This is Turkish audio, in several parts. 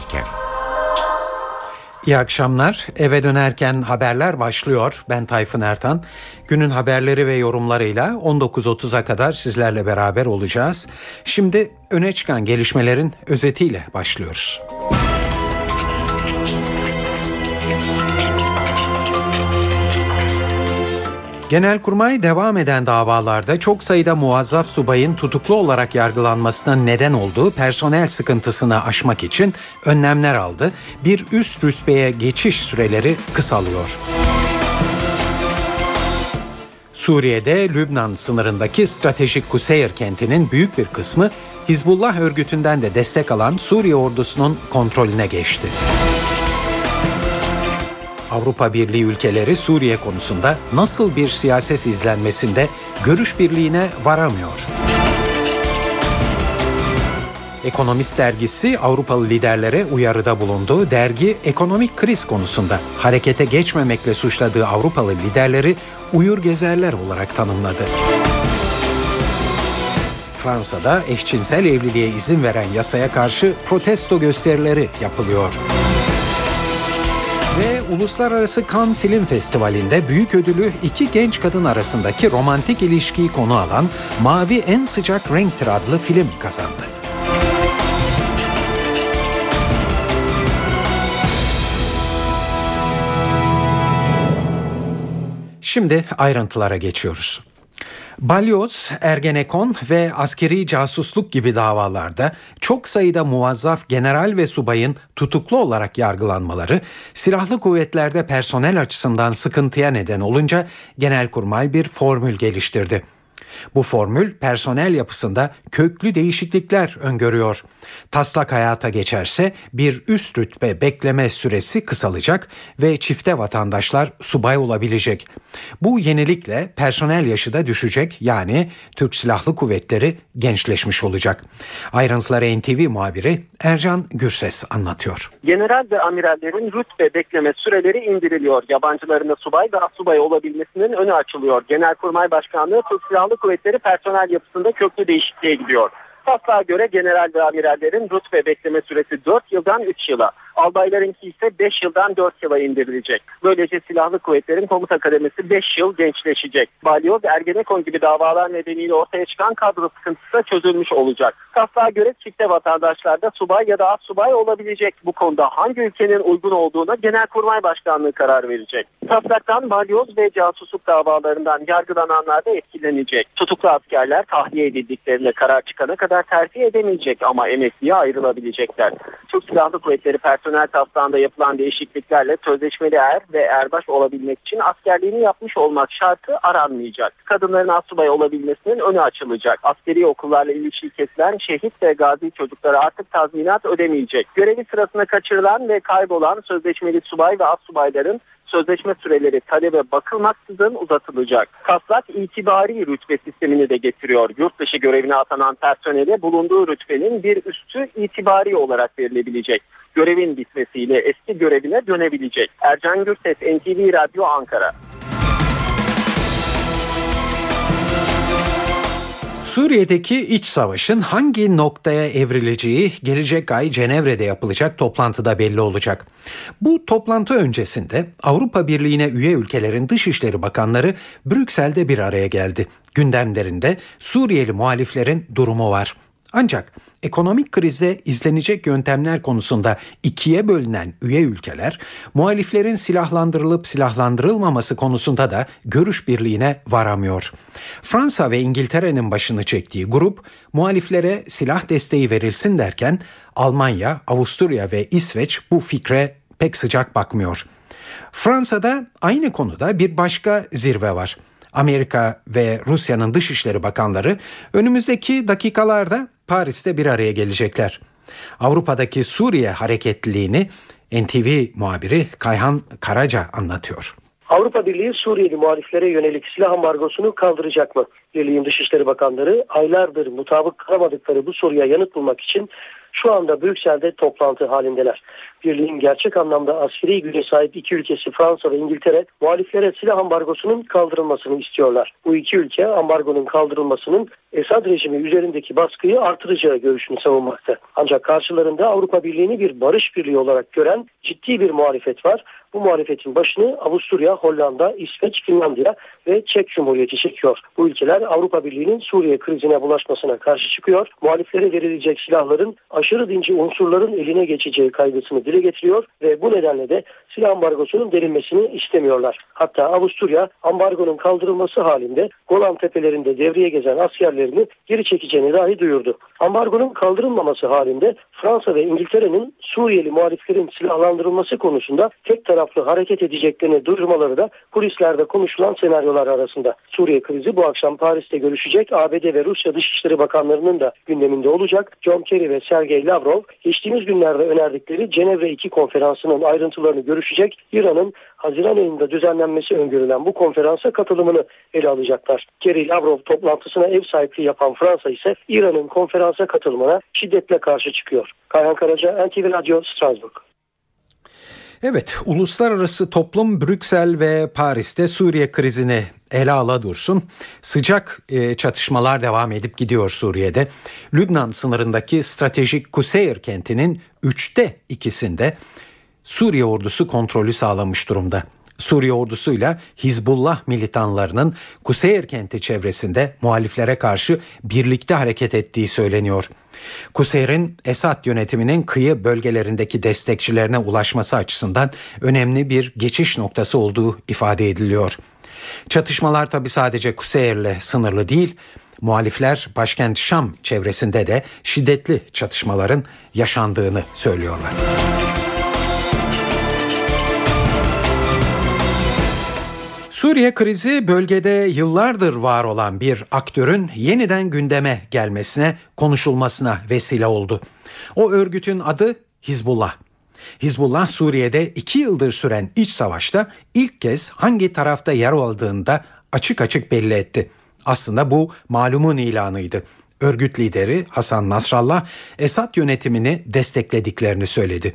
dönerken. İyi akşamlar. Eve dönerken haberler başlıyor. Ben Tayfun Ertan. Günün haberleri ve yorumlarıyla 19.30'a kadar sizlerle beraber olacağız. Şimdi öne çıkan gelişmelerin özetiyle başlıyoruz. Genelkurmay devam eden davalarda çok sayıda muazzaf subayın tutuklu olarak yargılanmasına neden olduğu personel sıkıntısını aşmak için önlemler aldı. Bir üst rütbeye geçiş süreleri kısalıyor. Suriye'de Lübnan sınırındaki stratejik Kuseyir kentinin büyük bir kısmı Hizbullah örgütünden de destek alan Suriye ordusunun kontrolüne geçti. Avrupa Birliği ülkeleri Suriye konusunda nasıl bir siyaset izlenmesinde görüş birliğine varamıyor. Ekonomist dergisi Avrupalı liderlere uyarıda bulundu. Dergi ekonomik kriz konusunda harekete geçmemekle suçladığı Avrupalı liderleri uyur gezerler olarak tanımladı. Fransa'da eşcinsel evliliğe izin veren yasaya karşı protesto gösterileri yapılıyor. Uluslararası Cannes Film Festivali'nde büyük ödülü iki genç kadın arasındaki romantik ilişkiyi konu alan Mavi En Sıcak Renktir adlı film kazandı. Şimdi ayrıntılara geçiyoruz. Balyoz, Ergenekon ve askeri casusluk gibi davalarda çok sayıda muvazzaf general ve subayın tutuklu olarak yargılanmaları silahlı kuvvetlerde personel açısından sıkıntıya neden olunca Genelkurmay bir formül geliştirdi. Bu formül personel yapısında köklü değişiklikler öngörüyor. Taslak hayata geçerse bir üst rütbe bekleme süresi kısalacak ve çifte vatandaşlar subay olabilecek. Bu yenilikle personel yaşı da düşecek yani Türk Silahlı Kuvvetleri gençleşmiş olacak. Ayrıntıları NTV muhabiri Ercan Gürses anlatıyor. General ve amirallerin rütbe bekleme süreleri indiriliyor. Yabancıların da subay ve subay olabilmesinin önü açılıyor. Genelkurmay Başkanlığı Türk Silahlı Kuvvetleri personel yapısında köklü değişikliğe gidiyor. Taslağa göre general ve amirallerin rütbe bekleme süresi 4 yıldan 3 yıla, albaylarınki ise 5 yıldan 4 yıla indirilecek. Böylece silahlı kuvvetlerin komuta kademesi 5 yıl gençleşecek. Balyoz, Ergenekon gibi davalar nedeniyle ortaya çıkan kadro sıkıntısı da çözülmüş olacak. Taslağa göre çifte vatandaşlarda subay ya da az subay olabilecek. Bu konuda hangi ülkenin uygun olduğuna Genelkurmay Başkanlığı karar verecek. Taslaktan balyoz ve casusluk davalarından yargılananlar da etkilenecek. Tutuklu askerler tahliye edildiklerine karar çıkana kadar terfi edemeyecek ama emekliye ayrılabilecekler. Türk Silahlı Kuvvetleri personel taslağında yapılan değişikliklerle sözleşmeli er ve erbaş olabilmek için askerliğini yapmış olmak şartı aranmayacak. Kadınların asubay olabilmesinin önü açılacak. Askeri okullarla ilişki kesilen şehit ve gazi çocuklara artık tazminat ödemeyecek. Görevi sırasında kaçırılan ve kaybolan sözleşmeli subay ve assubayların sözleşme süreleri talebe bakılmaksızın uzatılacak. Kaslak itibari rütbe sistemini de getiriyor. Yurt dışı görevine atanan personele bulunduğu rütbenin bir üstü itibari olarak verilebilecek. Görevin bitmesiyle eski görevine dönebilecek. Ercan Gürses, NTV Radyo Ankara. Suriye'deki iç savaşın hangi noktaya evrileceği gelecek ay Cenevre'de yapılacak toplantıda belli olacak. Bu toplantı öncesinde Avrupa Birliği'ne üye ülkelerin dışişleri bakanları Brüksel'de bir araya geldi. Gündemlerinde Suriyeli muhaliflerin durumu var. Ancak ekonomik krizde izlenecek yöntemler konusunda ikiye bölünen üye ülkeler muhaliflerin silahlandırılıp silahlandırılmaması konusunda da görüş birliğine varamıyor. Fransa ve İngiltere'nin başını çektiği grup muhaliflere silah desteği verilsin derken Almanya, Avusturya ve İsveç bu fikre pek sıcak bakmıyor. Fransa'da aynı konuda bir başka zirve var. Amerika ve Rusya'nın dışişleri bakanları önümüzdeki dakikalarda Paris'te bir araya gelecekler. Avrupa'daki Suriye hareketliliğini NTV muhabiri Kayhan Karaca anlatıyor. Avrupa Birliği Suriyeli muhaliflere yönelik silah ambargosunu kaldıracak mı? Birliğin Dışişleri Bakanları aylardır mutabık kalamadıkları bu soruya yanıt bulmak için şu anda Brüksel'de toplantı halindeler. Birliğin gerçek anlamda askeri güce sahip iki ülkesi Fransa ve İngiltere muhaliflere silah ambargosunun kaldırılmasını istiyorlar. Bu iki ülke ambargonun kaldırılmasının Esad rejimi üzerindeki baskıyı artıracağı görüşünü savunmakta. Ancak karşılarında Avrupa Birliği'ni bir barış birliği olarak gören ciddi bir muhalefet var. Bu muhalefetin başını Avusturya, Hollanda, İsveç, Finlandiya ve Çek Cumhuriyeti çekiyor. Bu ülkeler Avrupa Birliği'nin Suriye krizine bulaşmasına karşı çıkıyor. Muhaliflere verilecek silahların aşırı dinci unsurların eline geçeceği kaygısını dile getiriyor ve bu nedenle de silah ambargosunun derinmesini istemiyorlar. Hatta Avusturya ambargonun kaldırılması halinde Golan tepelerinde devreye gezen askerlerini geri çekeceğini dahi duyurdu. Ambargonun kaldırılmaması halinde Fransa ve İngiltere'nin Suriyeli muhaliflerin silahlandırılması konusunda tek taraflı hareket edeceklerini duyurmaları da polislerde konuşulan senaryolar arasında. Suriye krizi bu akşam Paris'te görüşecek ABD ve Rusya Dışişleri Bakanlarının da gündeminde olacak. John Kerry ve Sergey Lavrov geçtiğimiz günlerde önerdikleri Cenevre 2 konferansının ayrıntılarını görüşecek. İran'ın Haziran ayında düzenlenmesi öngörülen bu konferansa katılımını ele alacaklar. Kerry Lavrov toplantısına ev sahipliği yapan Fransa ise İran'ın konferansa katılımına şiddetle karşı çıkıyor. Kayhan Karaca, NTV Radyo, Strasbourg. Evet, uluslararası toplum Brüksel ve Paris'te Suriye krizini ele ala dursun. Sıcak e, çatışmalar devam edip gidiyor Suriye'de. Lübnan sınırındaki stratejik Kuseyr kentinin üçte ikisinde Suriye ordusu kontrolü sağlamış durumda. Suriye ordusuyla Hizbullah militanlarının Kuseyir kenti çevresinde muhaliflere karşı birlikte hareket ettiği söyleniyor. Kuseyr'in Esad yönetiminin kıyı bölgelerindeki destekçilerine ulaşması açısından önemli bir geçiş noktası olduğu ifade ediliyor. Çatışmalar tabi sadece Kuseyr'le sınırlı değil, muhalifler başkent Şam çevresinde de şiddetli çatışmaların yaşandığını söylüyorlar. Suriye krizi bölgede yıllardır var olan bir aktörün yeniden gündeme gelmesine, konuşulmasına vesile oldu. O örgütün adı Hizbullah. Hizbullah Suriye'de iki yıldır süren iç savaşta ilk kez hangi tarafta yer aldığında açık açık belli etti. Aslında bu malumun ilanıydı. Örgüt lideri Hasan Nasrallah Esad yönetimini desteklediklerini söyledi.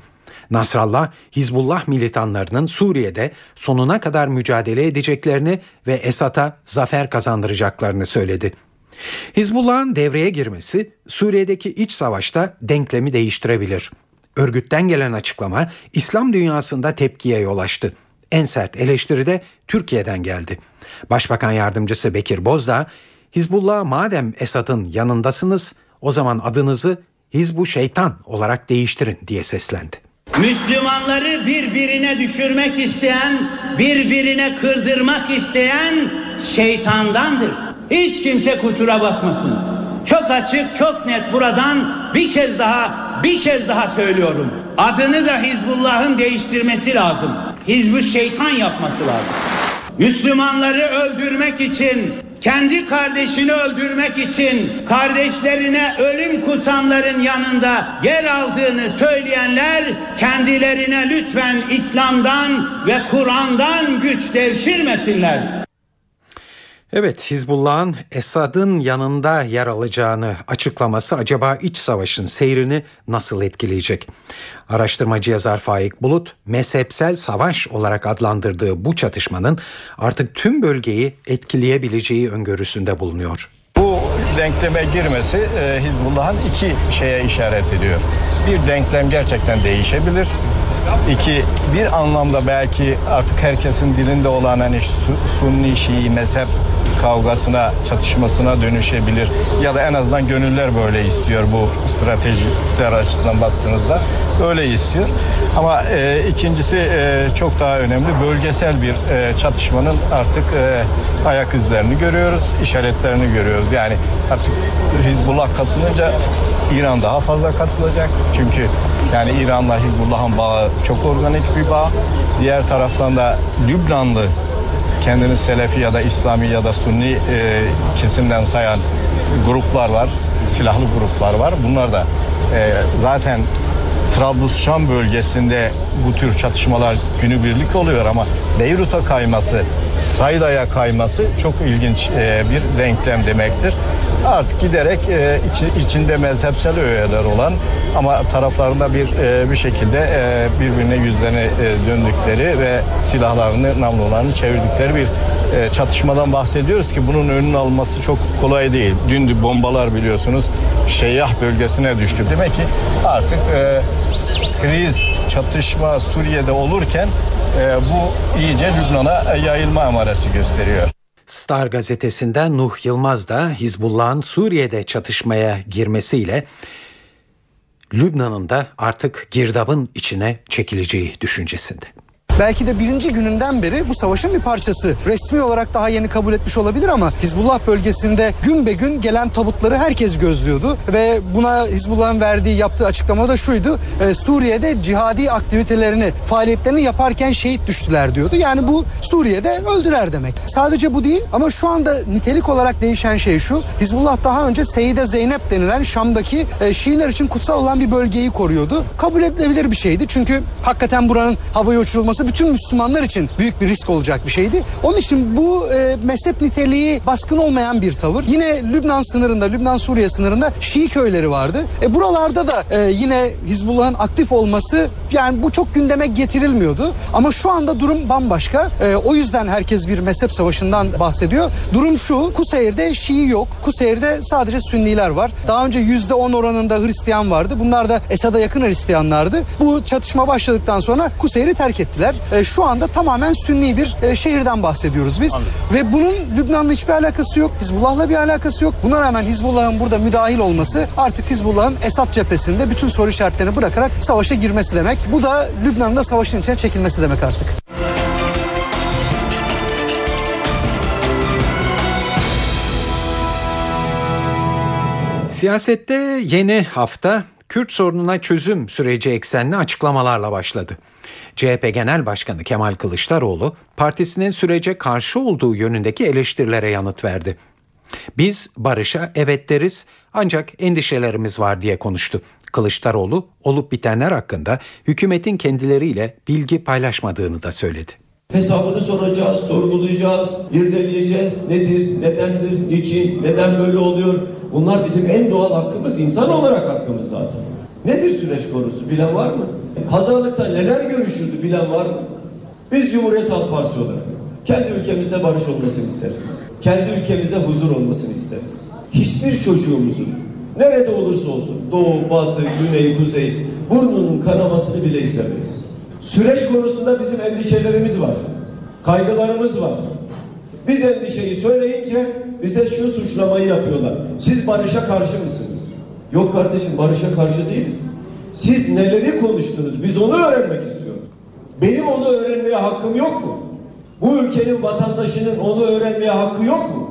Nasrallah, Hizbullah militanlarının Suriye'de sonuna kadar mücadele edeceklerini ve Esad'a zafer kazandıracaklarını söyledi. Hizbullah'ın devreye girmesi Suriye'deki iç savaşta denklemi değiştirebilir. Örgütten gelen açıklama İslam dünyasında tepkiye yol açtı. En sert eleştiri de Türkiye'den geldi. Başbakan yardımcısı Bekir Bozdağ, Hizbullah madem Esad'ın yanındasınız o zaman adınızı Hizbu Şeytan olarak değiştirin diye seslendi. Müslümanları birbirine düşürmek isteyen, birbirine kırdırmak isteyen şeytandandır. Hiç kimse kusura bakmasın. Çok açık, çok net buradan bir kez daha, bir kez daha söylüyorum. Adını da Hizbullah'ın değiştirmesi lazım. Hizbü şeytan yapması lazım. Müslümanları öldürmek için kendi kardeşini öldürmek için kardeşlerine ölüm kusanların yanında yer aldığını söyleyenler kendilerine lütfen İslam'dan ve Kur'an'dan güç devşirmesinler. Evet Hizbullah'ın Esad'ın yanında yer alacağını açıklaması acaba iç savaşın seyrini nasıl etkileyecek? Araştırmacı yazar Faik Bulut mezhepsel savaş olarak adlandırdığı bu çatışmanın artık tüm bölgeyi etkileyebileceği öngörüsünde bulunuyor. Bu denkleme girmesi e, Hizbullah'ın iki şeye işaret ediyor. Bir denklem gerçekten değişebilir. İki, bir anlamda belki artık herkesin dilinde olan hani Sunni Şii mezhep kavgasına, çatışmasına dönüşebilir. Ya da en azından gönüller böyle istiyor bu stratejiler açısından baktığınızda. Öyle istiyor. Ama e, ikincisi e, çok daha önemli. Bölgesel bir e, çatışmanın artık e, ayak izlerini görüyoruz, işaretlerini görüyoruz. Yani artık Hizbullah katılınca İran daha fazla katılacak. Çünkü yani İran'la Hizbullah'ın bağı çok organik bir bağ. Diğer taraftan da Lübnanlı kendini Selefi ya da İslami ya da Sunni e, kesimden sayan gruplar var. Silahlı gruplar var. Bunlar da e, zaten Trablus-Şam bölgesinde bu tür çatışmalar günübirlik oluyor ama Beyrut'a kayması, Sayda'ya kayması çok ilginç e, bir denklem demektir. Artık giderek e, içi, içinde mezhepsel öğeler olan ama taraflarında bir e, bir şekilde birbirine yüzlerini döndükleri ve silahlarını, namlularını çevirdikleri bir çatışmadan bahsediyoruz ki bunun önünün alınması çok kolay değil. Dün bombalar biliyorsunuz Şeyyah bölgesine düştü. Demek ki artık kriz, çatışma Suriye'de olurken e, bu iyice Lübnan'a yayılma amarası gösteriyor. Star gazetesinden Nuh Yılmaz da Hizbullah'ın Suriye'de çatışmaya girmesiyle Lübnan'ın da artık girdabın içine çekileceği düşüncesinde belki de birinci gününden beri bu savaşın bir parçası. Resmi olarak daha yeni kabul etmiş olabilir ama Hizbullah bölgesinde gün be gün gelen tabutları herkes gözlüyordu ve buna Hizbullah'ın verdiği yaptığı açıklama da şuydu. E, Suriye'de cihadi aktivitelerini, faaliyetlerini yaparken şehit düştüler diyordu. Yani bu Suriye'de öldüler demek. Sadece bu değil ama şu anda nitelik olarak değişen şey şu. Hizbullah daha önce Seyide Zeynep denilen Şam'daki e, Şiiler için kutsal olan bir bölgeyi koruyordu. Kabul edilebilir bir şeydi. Çünkü hakikaten buranın havaya uçurulması bütün Müslümanlar için büyük bir risk olacak bir şeydi. Onun için bu e, mezhep niteliği baskın olmayan bir tavır. Yine Lübnan sınırında, Lübnan-Suriye sınırında Şii köyleri vardı. E, buralarda da e, yine Hizbullah'ın aktif olması yani bu çok gündeme getirilmiyordu. Ama şu anda durum bambaşka. E, o yüzden herkes bir mezhep savaşından bahsediyor. Durum şu, Kuseyir'de Şii yok. Kuseyir'de sadece Sünniler var. Daha önce yüzde on oranında Hristiyan vardı. Bunlar da Esad'a yakın Hristiyanlardı. Bu çatışma başladıktan sonra Kuseyir'i terk ettiler e, şu anda tamamen sünni bir e, şehirden bahsediyoruz biz. Anladım. Ve bunun Lübnan'la hiçbir alakası yok. Hizbullah'la bir alakası yok. Buna rağmen Hizbullah'ın burada müdahil olması artık Hizbullah'ın Esad cephesinde bütün soru işaretlerini bırakarak savaşa girmesi demek. Bu da Lübnan'ın da savaşın içine çekilmesi demek artık. Siyasette yeni hafta Kürt sorununa çözüm süreci eksenli açıklamalarla başladı. CHP Genel Başkanı Kemal Kılıçdaroğlu partisinin sürece karşı olduğu yönündeki eleştirilere yanıt verdi. Biz barışa evet deriz ancak endişelerimiz var diye konuştu. Kılıçdaroğlu olup bitenler hakkında hükümetin kendileriyle bilgi paylaşmadığını da söyledi. Hesabını soracağız, sorgulayacağız, irdeleyeceğiz. Nedir, nedendir, niçin, neden böyle oluyor? Bunlar bizim en doğal hakkımız, insan olarak hakkımız zaten. Nedir süreç konusu bilen var mı? Pazarlıkta neler görüşüldü bilen var mı? Biz Cumhuriyet Halk Partisi olarak kendi ülkemizde barış olmasını isteriz. Kendi ülkemizde huzur olmasını isteriz. Hiçbir çocuğumuzun nerede olursa olsun doğu, batı, güney, kuzey burnunun kanamasını bile istemeyiz. Süreç konusunda bizim endişelerimiz var. Kaygılarımız var. Biz endişeyi söyleyince bize şu suçlamayı yapıyorlar. Siz barışa karşı mısınız? Yok kardeşim barışa karşı değiliz. Siz neleri konuştunuz? Biz onu öğrenmek istiyoruz. Benim onu öğrenmeye hakkım yok mu? Bu ülkenin vatandaşının onu öğrenmeye hakkı yok mu?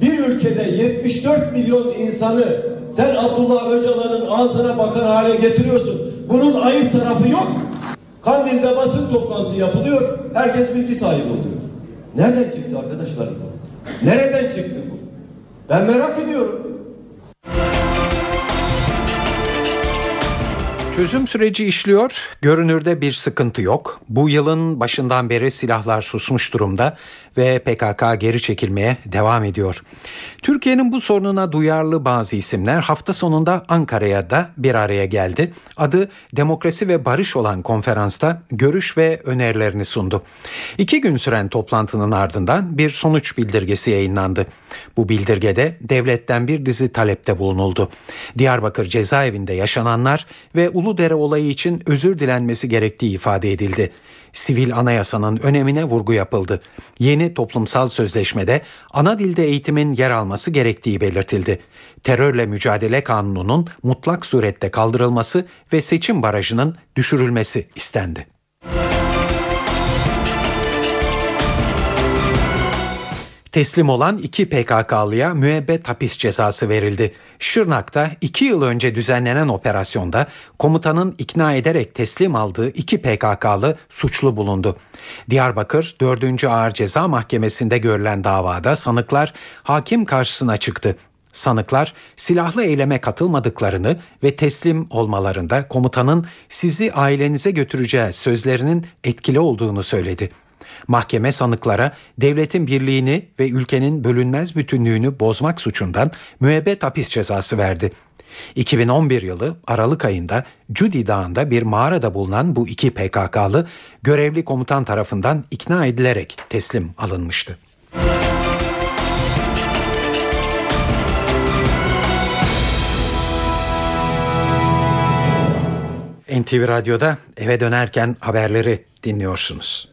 Bir ülkede 74 milyon insanı sen Abdullah Öcalan'ın ağzına bakar hale getiriyorsun. Bunun ayıp tarafı yok. Kandil'de basın toplantısı yapılıyor. Herkes bilgi sahibi oluyor. Nereden çıktı arkadaşlar bu? Nereden çıktı bu? Ben merak ediyorum. Çözüm süreci işliyor. Görünürde bir sıkıntı yok. Bu yılın başından beri silahlar susmuş durumda ve PKK geri çekilmeye devam ediyor. Türkiye'nin bu sorununa duyarlı bazı isimler hafta sonunda Ankara'ya da bir araya geldi. Adı Demokrasi ve Barış olan konferansta görüş ve önerilerini sundu. İki gün süren toplantının ardından bir sonuç bildirgesi yayınlandı. Bu bildirgede devletten bir dizi talepte bulunuldu. Diyarbakır cezaevinde yaşananlar ve Uludere olayı için özür dilenmesi gerektiği ifade edildi. Sivil anayasanın önemine vurgu yapıldı. Yeni toplumsal sözleşmede ana dilde eğitimin yer alması gerektiği belirtildi. Terörle mücadele kanununun mutlak surette kaldırılması ve seçim barajının düşürülmesi istendi. Teslim olan iki PKK'lıya müebbet hapis cezası verildi. Şırnak'ta iki yıl önce düzenlenen operasyonda komutanın ikna ederek teslim aldığı iki PKK'lı suçlu bulundu. Diyarbakır 4. Ağır Ceza Mahkemesi'nde görülen davada sanıklar hakim karşısına çıktı. Sanıklar silahlı eyleme katılmadıklarını ve teslim olmalarında komutanın sizi ailenize götüreceğiz sözlerinin etkili olduğunu söyledi. Mahkeme sanıklara devletin birliğini ve ülkenin bölünmez bütünlüğünü bozmak suçundan müebbet hapis cezası verdi. 2011 yılı Aralık ayında Cudi Dağı'nda bir mağarada bulunan bu iki PKK'lı görevli komutan tarafından ikna edilerek teslim alınmıştı. NTV Radyo'da eve dönerken haberleri dinliyorsunuz.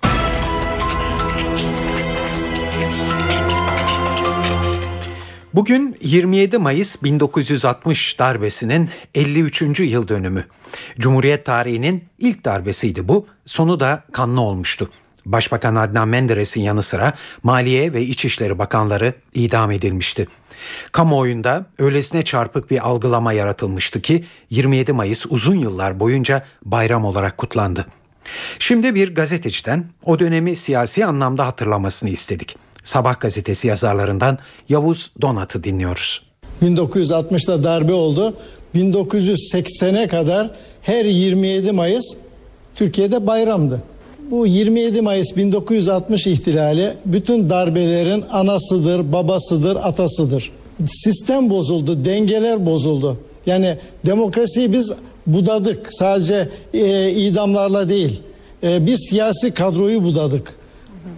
Bugün 27 Mayıs 1960 darbesinin 53. yıl dönümü. Cumhuriyet tarihinin ilk darbesiydi bu. Sonu da kanlı olmuştu. Başbakan Adnan Menderes'in yanı sıra Maliye ve İçişleri Bakanları idam edilmişti. Kamuoyunda öylesine çarpık bir algılama yaratılmıştı ki 27 Mayıs uzun yıllar boyunca bayram olarak kutlandı. Şimdi bir gazeteciden o dönemi siyasi anlamda hatırlamasını istedik. Sabah gazetesi yazarlarından Yavuz Donat'ı dinliyoruz. 1960'da darbe oldu. 1980'e kadar her 27 Mayıs Türkiye'de bayramdı. Bu 27 Mayıs 1960 ihtilali bütün darbelerin anasıdır, babasıdır, atasıdır. Sistem bozuldu, dengeler bozuldu. Yani demokrasiyi biz budadık. Sadece e, idamlarla değil. E, bir siyasi kadroyu budadık.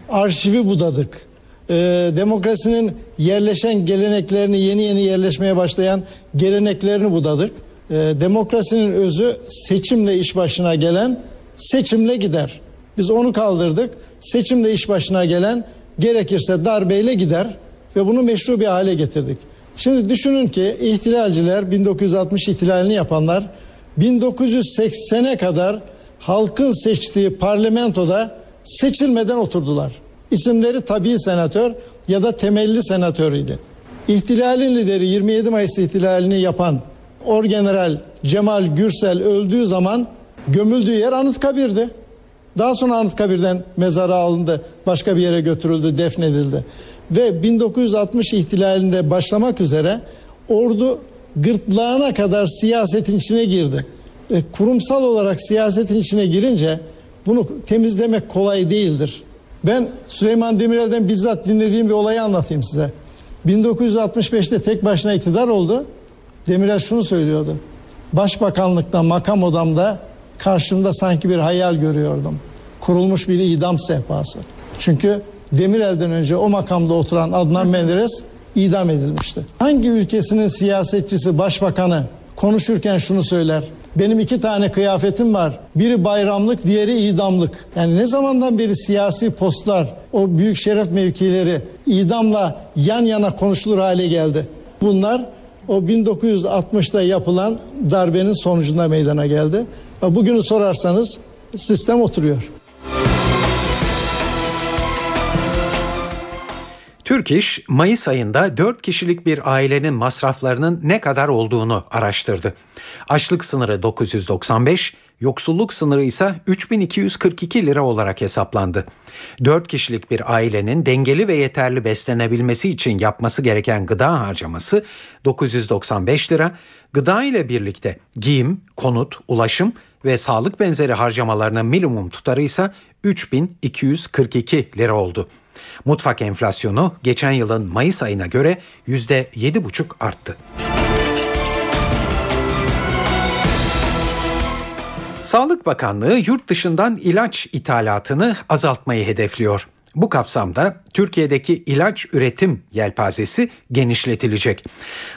Arşivi budadık. E, demokrasinin yerleşen geleneklerini yeni yeni yerleşmeye başlayan geleneklerini budadık. E, demokrasinin özü seçimle iş başına gelen seçimle gider. Biz onu kaldırdık. Seçimde iş başına gelen gerekirse darbeyle gider ve bunu meşru bir hale getirdik. Şimdi düşünün ki ihtilalciler 1960 ihtilalini yapanlar 1980'e kadar halkın seçtiği parlamentoda seçilmeden oturdular. İsimleri tabii senatör ya da temelli senatör idi. İhtilalin lideri 27 Mayıs ihtilalini yapan Orgeneral Cemal Gürsel öldüğü zaman gömüldüğü yer Anıtkabir'di. Daha sonra Anıtkabir'den mezara alındı, başka bir yere götürüldü, defnedildi. Ve 1960 ihtilalinde başlamak üzere ordu gırtlağına kadar siyasetin içine girdi. E, kurumsal olarak siyasetin içine girince bunu temizlemek kolay değildir. Ben Süleyman Demirel'den bizzat dinlediğim bir olayı anlatayım size. 1965'te tek başına iktidar oldu. Demirel şunu söylüyordu. Başbakanlıkta, makam odamda karşımda sanki bir hayal görüyordum. Kurulmuş bir idam sehpası. Çünkü Demirel'den önce o makamda oturan Adnan Menderes idam edilmişti. Hangi ülkesinin siyasetçisi, başbakanı konuşurken şunu söyler. Benim iki tane kıyafetim var. Biri bayramlık, diğeri idamlık. Yani ne zamandan beri siyasi postlar, o büyük şeref mevkileri idamla yan yana konuşulur hale geldi. Bunlar o 1960'da yapılan darbenin sonucunda meydana geldi. Bugünü sorarsanız sistem oturuyor. Türk İş, Mayıs ayında 4 kişilik bir ailenin masraflarının ne kadar olduğunu araştırdı. Açlık sınırı 995, yoksulluk sınırı ise 3242 lira olarak hesaplandı. 4 kişilik bir ailenin dengeli ve yeterli beslenebilmesi için yapması gereken gıda harcaması 995 lira, gıda ile birlikte giyim, konut, ulaşım ve sağlık benzeri harcamalarının minimum tutarı ise 3242 lira oldu. Mutfak enflasyonu geçen yılın Mayıs ayına göre %7,5 arttı. Sağlık Bakanlığı yurt dışından ilaç ithalatını azaltmayı hedefliyor. Bu kapsamda Türkiye'deki ilaç üretim yelpazesi genişletilecek.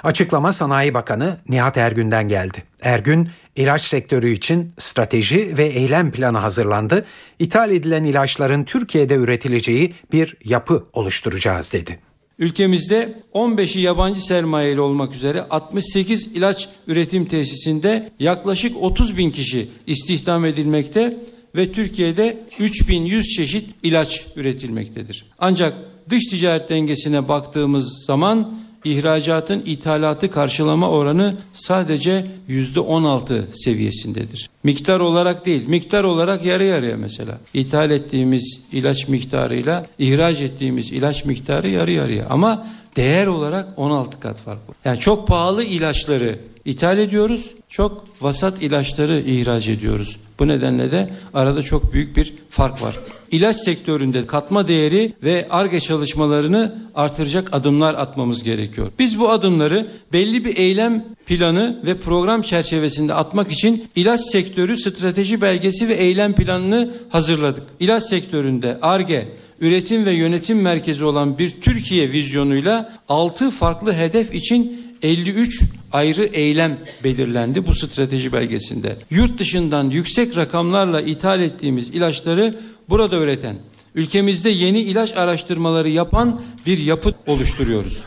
Açıklama Sanayi Bakanı Nihat Ergün'den geldi. Ergün, ilaç sektörü için strateji ve eylem planı hazırlandı. İthal edilen ilaçların Türkiye'de üretileceği bir yapı oluşturacağız dedi. Ülkemizde 15'i yabancı sermayeli olmak üzere 68 ilaç üretim tesisinde yaklaşık 30 bin kişi istihdam edilmekte ve Türkiye'de 3100 çeşit ilaç üretilmektedir. Ancak dış ticaret dengesine baktığımız zaman ihracatın ithalatı karşılama oranı sadece yüzde on altı seviyesindedir. Miktar olarak değil, miktar olarak yarı yarıya mesela. İthal ettiğimiz ilaç miktarıyla ihraç ettiğimiz ilaç miktarı yarı yarıya. Ama değer olarak 16 kat fark var. Yani çok pahalı ilaçları ithal ediyoruz, çok vasat ilaçları ihraç ediyoruz. Bu nedenle de arada çok büyük bir fark var. İlaç sektöründe katma değeri ve ARGE çalışmalarını artıracak adımlar atmamız gerekiyor. Biz bu adımları belli bir eylem planı ve program çerçevesinde atmak için ilaç sektörü strateji belgesi ve eylem planını hazırladık. İlaç sektöründe ARGE, üretim ve yönetim merkezi olan bir Türkiye vizyonuyla 6 farklı hedef için 53 ayrı eylem belirlendi bu strateji belgesinde. Yurt dışından yüksek rakamlarla ithal ettiğimiz ilaçları burada üreten, ülkemizde yeni ilaç araştırmaları yapan bir yapı oluşturuyoruz.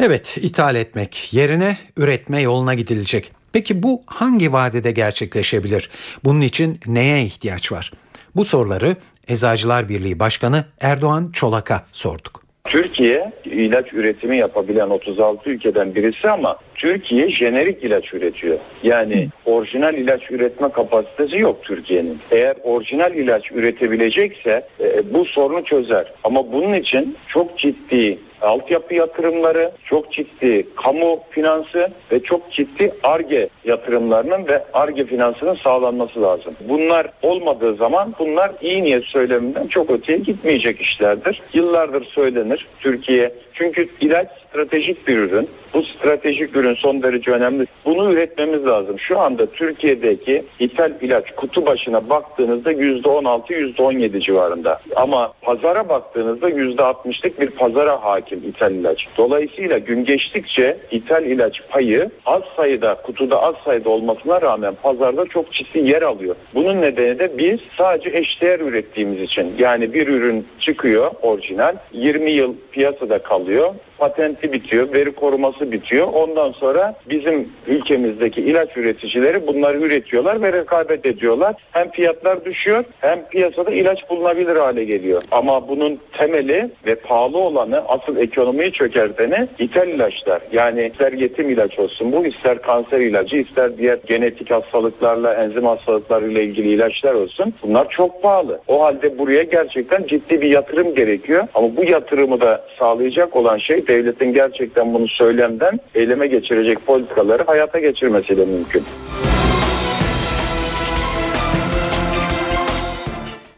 Evet, ithal etmek yerine üretme yoluna gidilecek. Peki bu hangi vadede gerçekleşebilir? Bunun için neye ihtiyaç var? Bu soruları Eczacılar Birliği Başkanı Erdoğan Çolak'a sorduk. Türkiye ilaç üretimi yapabilen 36 ülkeden birisi ama Türkiye jenerik ilaç üretiyor. Yani orijinal ilaç üretme kapasitesi yok Türkiye'nin. Eğer orijinal ilaç üretebilecekse e, bu sorunu çözer. Ama bunun için çok ciddi altyapı yatırımları, çok ciddi kamu finansı ve çok ciddi ARGE yatırımlarının ve ARGE finansının sağlanması lazım. Bunlar olmadığı zaman bunlar iyi niyet söyleminden çok öteye gitmeyecek işlerdir. Yıllardır söylenir. Türkiye çünkü ilaç stratejik bir ürün. Bu stratejik ürün son derece önemli. Bunu üretmemiz lazım. Şu anda Türkiye'deki ithal ilaç kutu başına baktığınızda %16, %17 civarında. Ama pazara baktığınızda %60'lık bir pazara hakim ithal ilaç. Dolayısıyla gün geçtikçe ithal ilaç payı az sayıda, kutuda az sayıda olmasına rağmen pazarda çok ciddi yer alıyor. Bunun nedeni de biz sadece eşdeğer ürettiğimiz için. Yani bir ürün çıkıyor orijinal, 20 yıl piyasada kalıyor patenti bitiyor, veri koruması bitiyor. Ondan sonra bizim ülkemizdeki ilaç üreticileri bunları üretiyorlar ve rekabet ediyorlar. Hem fiyatlar düşüyor hem piyasada ilaç bulunabilir hale geliyor. Ama bunun temeli ve pahalı olanı asıl ekonomiyi çökerteni ithal ilaçlar. Yani ister yetim ilaç olsun bu ister kanser ilacı ister diğer genetik hastalıklarla enzim hastalıklarıyla ilgili ilaçlar olsun. Bunlar çok pahalı. O halde buraya gerçekten ciddi bir yatırım gerekiyor. Ama bu yatırımı da sağlayacak olan şey devletin gerçekten bunu söylemden eyleme geçirecek politikaları hayata geçirmesi de mümkün.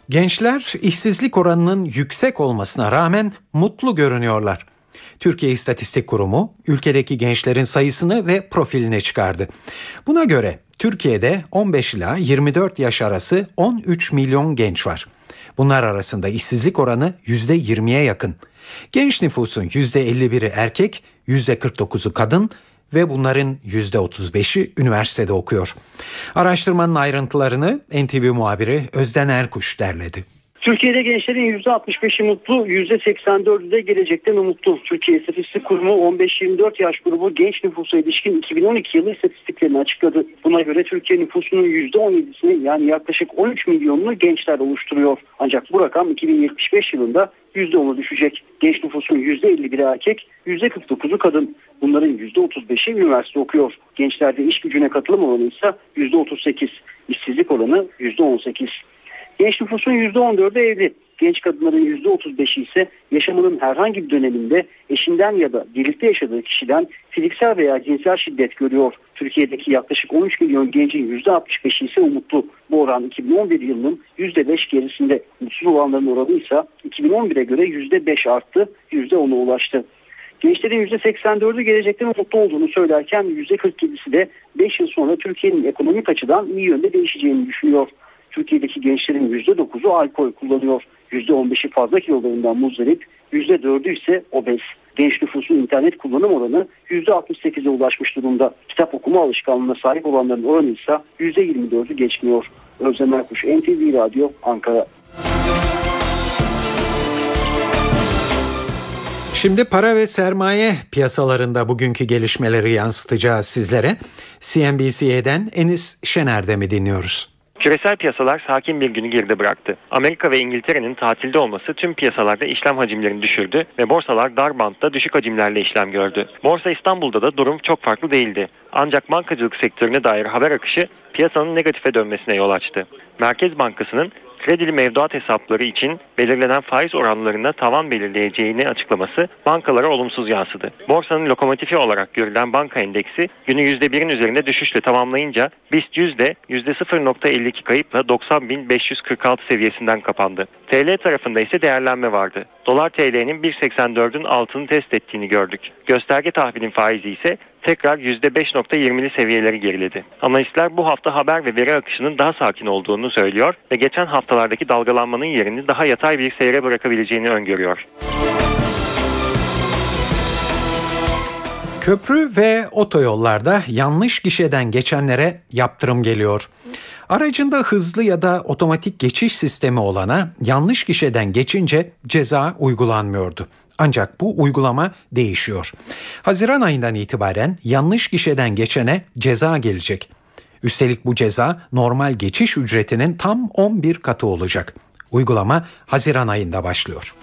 Gençler işsizlik oranının yüksek olmasına rağmen mutlu görünüyorlar. Türkiye İstatistik Kurumu ülkedeki gençlerin sayısını ve profilini çıkardı. Buna göre Türkiye'de 15 ila 24 yaş arası 13 milyon genç var. Bunlar arasında işsizlik oranı %20'ye yakın. Genç nüfusun %51'i erkek, %49'u kadın ve bunların %35'i üniversitede okuyor. Araştırmanın ayrıntılarını NTV muhabiri Özden Erkuş derledi. Türkiye'de gençlerin %65'i mutlu, %84'ü de gelecekten umutlu. Türkiye İstatistik Kurumu 15-24 yaş grubu genç nüfusa ilişkin 2012 yılı istatistiklerini açıkladı. Buna göre Türkiye nüfusunun %17'sini yani yaklaşık 13 milyonunu gençler oluşturuyor. Ancak bu rakam 2075 yılında %10'u düşecek. Genç nüfusun %51'i erkek, %49'u kadın. Bunların %35'i üniversite okuyor. Gençlerde iş gücüne katılım oranı ise %38, işsizlik oranı %18. Genç nüfusun %14'ü evli. Genç kadınların %35'i ise yaşamının herhangi bir döneminde eşinden ya da birlikte yaşadığı kişiden fiziksel veya cinsel şiddet görüyor. Türkiye'deki yaklaşık 13 milyon gencin %65'i ise umutlu. Bu oran 2011 yılının %5 gerisinde. Mutsuz olanların oranı ise 2011'e göre %5 arttı, %10'a ulaştı. Gençlerin %84'ü gelecekten umutlu olduğunu söylerken %47'si de 5 yıl sonra Türkiye'nin ekonomik açıdan iyi yönde değişeceğini düşünüyor. Türkiye'deki gençlerin %9'u alkol kullanıyor. %15'i fazla kilolarından muzdarip, %4'ü ise obez. Genç nüfusun internet kullanım oranı %68'e ulaşmış durumda. Kitap okuma alışkanlığına sahip olanların oranı ise %24'ü geçmiyor. Özlem Erkuş, NTV Radyo, Ankara. Şimdi para ve sermaye piyasalarında bugünkü gelişmeleri yansıtacağız sizlere. CNBC'den Enis Şener'de mi dinliyoruz? Küresel piyasalar sakin bir günü geride bıraktı. Amerika ve İngiltere'nin tatilde olması tüm piyasalarda işlem hacimlerini düşürdü ve borsalar dar bantta düşük hacimlerle işlem gördü. Borsa İstanbul'da da durum çok farklı değildi. Ancak bankacılık sektörüne dair haber akışı piyasanın negatife dönmesine yol açtı. Merkez Bankası'nın kredili mevduat hesapları için belirlenen faiz oranlarında tavan belirleyeceğini açıklaması bankalara olumsuz yansıdı. Borsanın lokomotifi olarak görülen banka endeksi günü %1'in üzerinde düşüşle tamamlayınca BIST yüzde 0.52 kayıpla 90.546 seviyesinden kapandı. TL tarafında ise değerlenme vardı. Dolar TL'nin 1.84'ün altını test ettiğini gördük. Gösterge tahvilin faizi ise tekrar %5.20'li seviyeleri geriledi. Analistler bu hafta haber ve veri akışının daha sakin olduğunu söylüyor ve geçen haftalardaki dalgalanmanın yerini daha yatay bir seyre bırakabileceğini öngörüyor. Köprü ve otoyollarda yanlış gişeden geçenlere yaptırım geliyor. Aracında hızlı ya da otomatik geçiş sistemi olana yanlış gişeden geçince ceza uygulanmıyordu. Ancak bu uygulama değişiyor. Haziran ayından itibaren yanlış gişeden geçene ceza gelecek. Üstelik bu ceza normal geçiş ücretinin tam 11 katı olacak. Uygulama Haziran ayında başlıyor.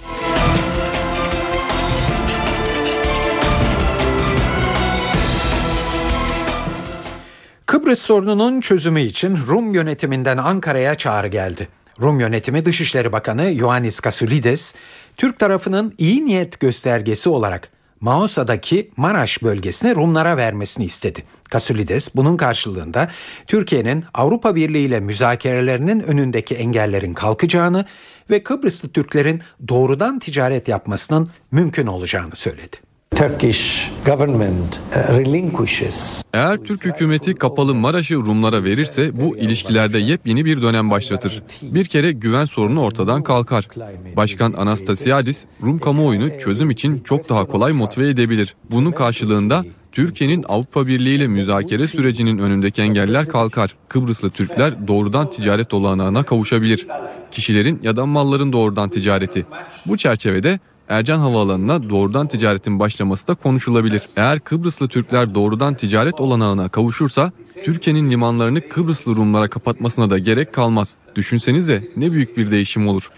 Kıbrıs sorununun çözümü için Rum yönetiminden Ankara'ya çağrı geldi. Rum yönetimi Dışişleri Bakanı Ioannis Kasoulides, Türk tarafının iyi niyet göstergesi olarak Maosa'daki Maraş bölgesini Rumlara vermesini istedi. Kasoulides bunun karşılığında Türkiye'nin Avrupa Birliği ile müzakerelerinin önündeki engellerin kalkacağını ve Kıbrıslı Türklerin doğrudan ticaret yapmasının mümkün olacağını söyledi. Turkish government uh, relinquishes. Eğer Türk hükümeti kapalı Maraş'ı Rumlara verirse bu ilişkilerde yepyeni bir dönem başlatır. Bir kere güven sorunu ortadan kalkar. Başkan Anastasiadis Rum kamuoyunu çözüm için çok daha kolay motive edebilir. Bunun karşılığında Türkiye'nin Avrupa Birliği ile müzakere sürecinin önündeki engeller kalkar. Kıbrıslı Türkler doğrudan ticaret olanağına kavuşabilir. Kişilerin ya da malların doğrudan ticareti. Bu çerçevede Ercan Havaalanı'na doğrudan ticaretin başlaması da konuşulabilir. Eğer Kıbrıslı Türkler doğrudan ticaret olanağına kavuşursa Türkiye'nin limanlarını Kıbrıslı Rumlara kapatmasına da gerek kalmaz. Düşünsenize ne büyük bir değişim olur.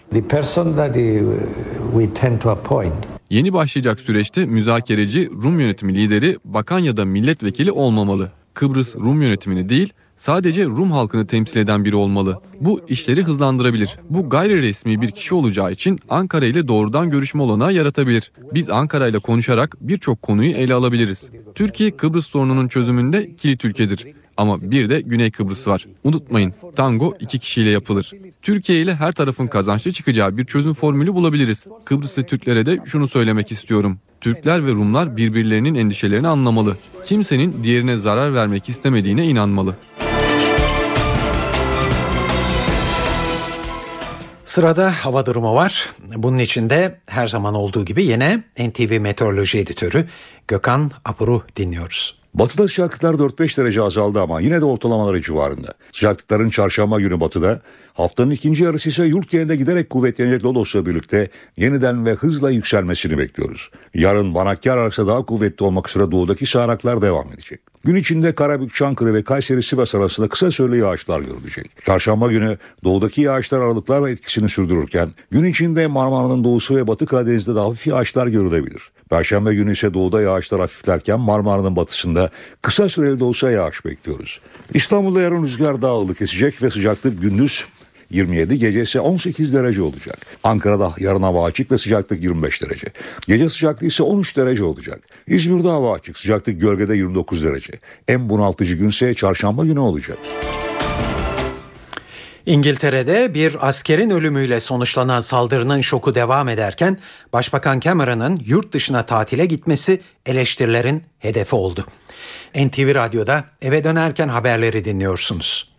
Yeni başlayacak süreçte müzakereci Rum yönetimi lideri bakan ya da milletvekili olmamalı. Kıbrıs Rum yönetimini değil sadece Rum halkını temsil eden biri olmalı. Bu işleri hızlandırabilir. Bu gayri resmi bir kişi olacağı için Ankara ile doğrudan görüşme olanağı yaratabilir. Biz Ankara ile konuşarak birçok konuyu ele alabiliriz. Türkiye Kıbrıs sorununun çözümünde kilit ülkedir. Ama bir de Güney Kıbrıs var. Unutmayın tango iki kişiyle yapılır. Türkiye ile her tarafın kazançlı çıkacağı bir çözüm formülü bulabiliriz. Kıbrıslı Türklere de şunu söylemek istiyorum. Türkler ve Rumlar birbirlerinin endişelerini anlamalı. Kimsenin diğerine zarar vermek istemediğine inanmalı. Sırada hava durumu var. Bunun içinde her zaman olduğu gibi yine NTV Meteoroloji Editörü Gökhan Apur'u dinliyoruz. Batıda sıcaklıklar 4-5 derece azaldı ama yine de ortalamaları civarında. Sıcaklıkların çarşamba günü batıda, haftanın ikinci yarısı ise yurt genelinde giderek kuvvetlenecek Lodos'la birlikte yeniden ve hızla yükselmesini bekliyoruz. Yarın Vanakkar arası daha kuvvetli olmak üzere doğudaki sağanaklar devam edecek. Gün içinde Karabük, Çankırı ve Kayseri Sivas arasında kısa süreli yağışlar görülecek. Çarşamba günü doğudaki yağışlar aralıklarla etkisini sürdürürken gün içinde Marmara'nın doğusu ve Batı Karadeniz'de de hafif yağışlar görülebilir. Perşembe günü ise doğuda yağışlar hafiflerken Marmara'nın batısında kısa süreli de olsa yağış bekliyoruz. İstanbul'da yarın rüzgar daha ılık kesecek ve sıcaklık gündüz 27, gece ise 18 derece olacak. Ankara'da yarın hava açık ve sıcaklık 25 derece. Gece sıcaklığı ise 13 derece olacak. İzmir'de hava açık, sıcaklık gölgede 29 derece. En bunaltıcı gün ise çarşamba günü olacak. İngiltere'de bir askerin ölümüyle sonuçlanan saldırının şoku devam ederken Başbakan Cameron'ın yurt dışına tatile gitmesi eleştirilerin hedefi oldu. NTV Radyo'da eve dönerken haberleri dinliyorsunuz.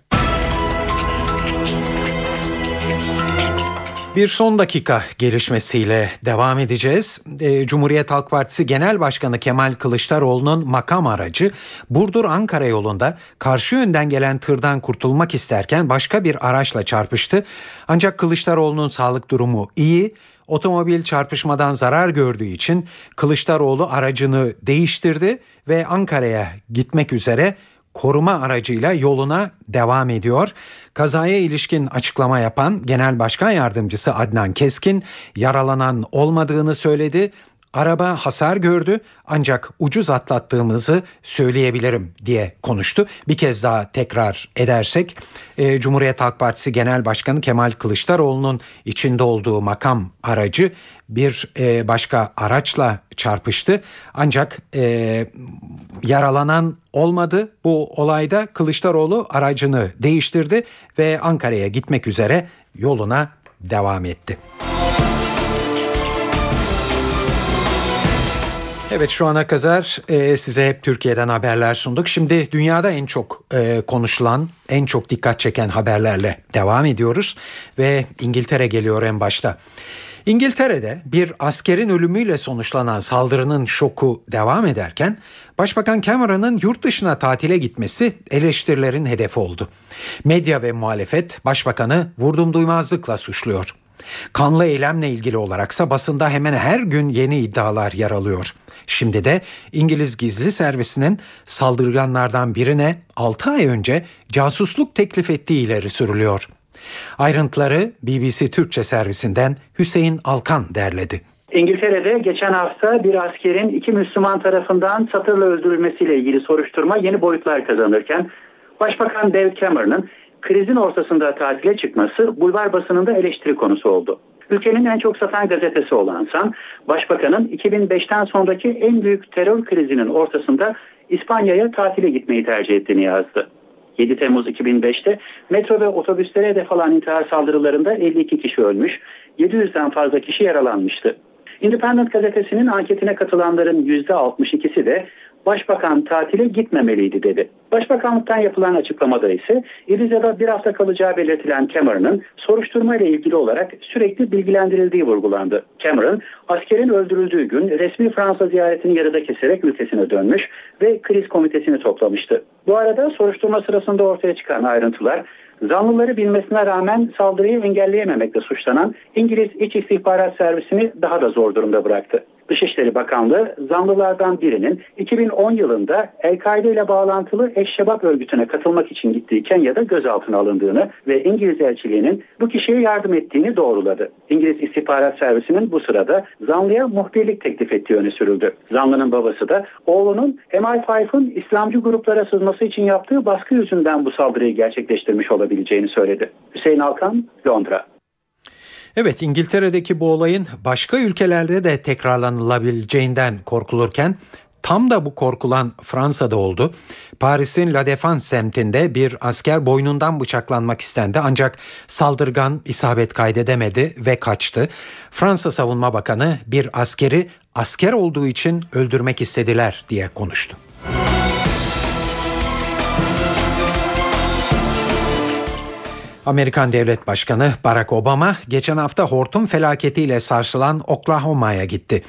Bir son dakika gelişmesiyle devam edeceğiz. E, Cumhuriyet Halk Partisi Genel Başkanı Kemal Kılıçdaroğlu'nun makam aracı Burdur-Ankara yolunda karşı yönden gelen tırdan kurtulmak isterken başka bir araçla çarpıştı. Ancak Kılıçdaroğlu'nun sağlık durumu iyi. Otomobil çarpışmadan zarar gördüğü için Kılıçdaroğlu aracını değiştirdi ve Ankara'ya gitmek üzere koruma aracıyla yoluna devam ediyor. Kazaya ilişkin açıklama yapan Genel Başkan Yardımcısı Adnan Keskin yaralanan olmadığını söyledi araba hasar gördü ancak ucuz atlattığımızı söyleyebilirim diye konuştu. Bir kez daha tekrar edersek e, Cumhuriyet Halk Partisi Genel Başkanı Kemal Kılıçdaroğlu'nun içinde olduğu makam aracı bir e, başka araçla çarpıştı. Ancak e, yaralanan olmadı. Bu olayda Kılıçdaroğlu aracını değiştirdi ve Ankara'ya gitmek üzere yoluna devam etti. Evet şu ana kadar e, size hep Türkiye'den haberler sunduk. Şimdi dünyada en çok e, konuşulan, en çok dikkat çeken haberlerle devam ediyoruz ve İngiltere geliyor en başta. İngiltere'de bir askerin ölümüyle sonuçlanan saldırının şoku devam ederken Başbakan Cameron'ın yurt dışına tatile gitmesi eleştirilerin hedefi oldu. Medya ve muhalefet başbakanı vurdum duymazlıkla suçluyor. Kanlı eylemle ilgili olaraksa basında hemen her gün yeni iddialar yer alıyor. Şimdi de İngiliz gizli servisinin saldırganlardan birine 6 ay önce casusluk teklif ettiği ileri sürülüyor. Ayrıntıları BBC Türkçe servisinden Hüseyin Alkan derledi. İngiltere'de geçen hafta bir askerin iki Müslüman tarafından satırla öldürülmesiyle ilgili soruşturma yeni boyutlar kazanırken Başbakan David Cameron'ın krizin ortasında tatile çıkması bulvar basınında eleştiri konusu oldu. Ülkenin en çok satan gazetesi olan San, Başbakanın 2005'ten sonraki en büyük terör krizinin ortasında İspanya'ya tatile gitmeyi tercih ettiğini yazdı. 7 Temmuz 2005'te metro ve otobüslere hedef alan intihar saldırılarında 52 kişi ölmüş, 700'den fazla kişi yaralanmıştı. Independent gazetesinin anketine katılanların %62'si de Başbakan tatile gitmemeliydi dedi. Başbakanlıktan yapılan açıklamada ise İriza'da bir hafta kalacağı belirtilen Cameron'ın soruşturma ile ilgili olarak sürekli bilgilendirildiği vurgulandı. Cameron, askerin öldürüldüğü gün resmi Fransa ziyaretini yarıda keserek ülkesine dönmüş ve kriz komitesini toplamıştı. Bu arada soruşturma sırasında ortaya çıkan ayrıntılar Zanlıları bilmesine rağmen saldırıyı engelleyememekle suçlanan İngiliz İç İstihbarat Servisini daha da zor durumda bıraktı. Dışişleri Bakanlığı zanlılardan birinin 2010 yılında El-Kaide ile bağlantılı Eşşebap örgütüne katılmak için gittiği Kenya'da gözaltına alındığını ve İngiliz elçiliğinin bu kişiye yardım ettiğini doğruladı. İngiliz İstihbarat Servisi'nin bu sırada zanlıya muhbirlik teklif ettiği öne sürüldü. Zanlının babası da oğlunun MI5'ın İslamcı gruplara sızması için yaptığı baskı yüzünden bu saldırıyı gerçekleştirmiş olabileceğini söyledi. Hüseyin Alkan, Londra. Evet İngiltere'deki bu olayın başka ülkelerde de tekrarlanılabileceğinden korkulurken tam da bu korkulan Fransa'da oldu. Paris'in La Défense semtinde bir asker boynundan bıçaklanmak istendi ancak saldırgan isabet kaydedemedi ve kaçtı. Fransa Savunma Bakanı bir askeri asker olduğu için öldürmek istediler diye konuştu. Amerikan Devlet Başkanı Barack Obama geçen hafta hortum felaketiyle sarsılan Oklahoma'ya gitti.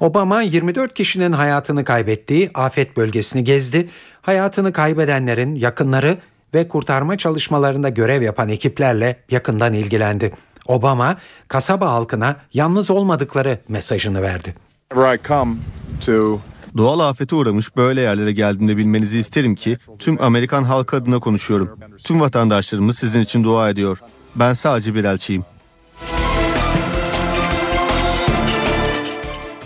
Obama 24 kişinin hayatını kaybettiği afet bölgesini gezdi. Hayatını kaybedenlerin yakınları ve kurtarma çalışmalarında görev yapan ekiplerle yakından ilgilendi. Obama kasaba halkına yalnız olmadıkları mesajını verdi. Doğal afete uğramış böyle yerlere geldiğimde bilmenizi isterim ki tüm Amerikan halkı adına konuşuyorum. Tüm vatandaşlarımız sizin için dua ediyor. Ben sadece bir elçiyim.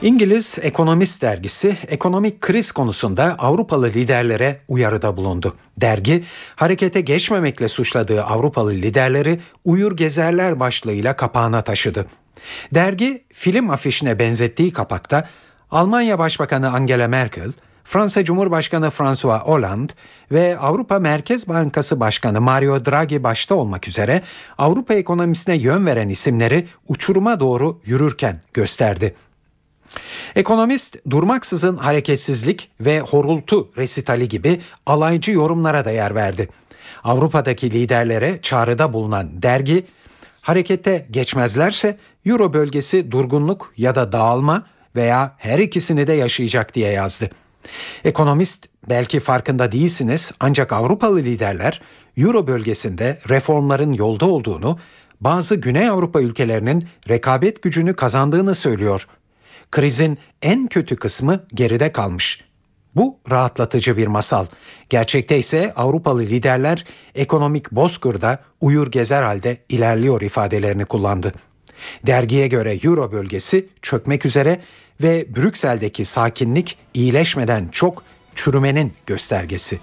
İngiliz Ekonomist dergisi ekonomik kriz konusunda Avrupalı liderlere uyarıda bulundu. Dergi harekete geçmemekle suçladığı Avrupalı liderleri uyur gezerler başlığıyla kapağına taşıdı. Dergi film afişine benzettiği kapakta Almanya Başbakanı Angela Merkel, Fransa Cumhurbaşkanı François Hollande ve Avrupa Merkez Bankası Başkanı Mario Draghi başta olmak üzere Avrupa ekonomisine yön veren isimleri uçuruma doğru yürürken gösterdi. Ekonomist durmaksızın hareketsizlik ve horultu resitali gibi alaycı yorumlara da yer verdi. Avrupa'daki liderlere çağrıda bulunan dergi harekete geçmezlerse Euro bölgesi durgunluk ya da dağılma veya her ikisini de yaşayacak diye yazdı. Ekonomist belki farkında değilsiniz ancak Avrupalı liderler Euro bölgesinde reformların yolda olduğunu, bazı Güney Avrupa ülkelerinin rekabet gücünü kazandığını söylüyor. Krizin en kötü kısmı geride kalmış. Bu rahatlatıcı bir masal. Gerçekte ise Avrupalı liderler ekonomik bozkırda uyur gezer halde ilerliyor ifadelerini kullandı. Dergiye göre Euro bölgesi çökmek üzere ve Brüksel'deki sakinlik iyileşmeden çok çürümenin göstergesi.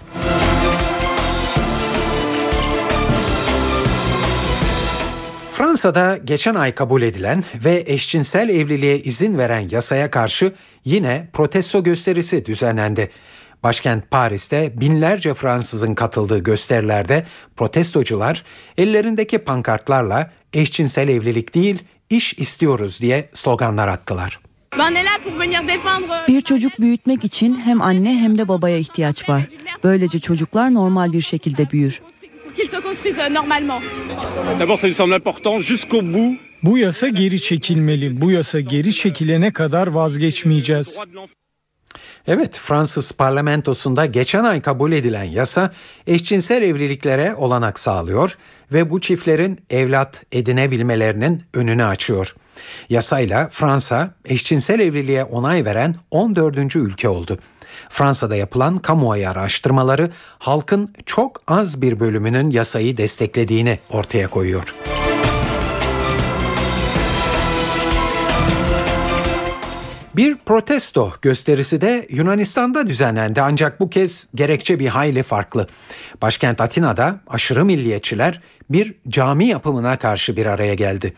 Fransa'da geçen ay kabul edilen ve eşcinsel evliliğe izin veren yasaya karşı yine protesto gösterisi düzenlendi. Başkent Paris'te binlerce Fransızın katıldığı gösterilerde protestocular ellerindeki pankartlarla eşcinsel evlilik değil iş istiyoruz diye sloganlar attılar. Bir çocuk büyütmek için hem anne hem de babaya ihtiyaç var. Böylece çocuklar normal bir şekilde büyür. Bu yasa geri çekilmeli. Bu yasa geri çekilene kadar vazgeçmeyeceğiz. Evet Fransız parlamentosunda geçen ay kabul edilen yasa eşcinsel evliliklere olanak sağlıyor ve bu çiftlerin evlat edinebilmelerinin önünü açıyor. Yasayla Fransa eşcinsel evliliğe onay veren 14. ülke oldu. Fransa'da yapılan kamuoyu araştırmaları halkın çok az bir bölümünün yasayı desteklediğini ortaya koyuyor. Bir protesto gösterisi de Yunanistan'da düzenlendi ancak bu kez gerekçe bir hayli farklı. Başkent Atina'da aşırı milliyetçiler bir cami yapımına karşı bir araya geldi.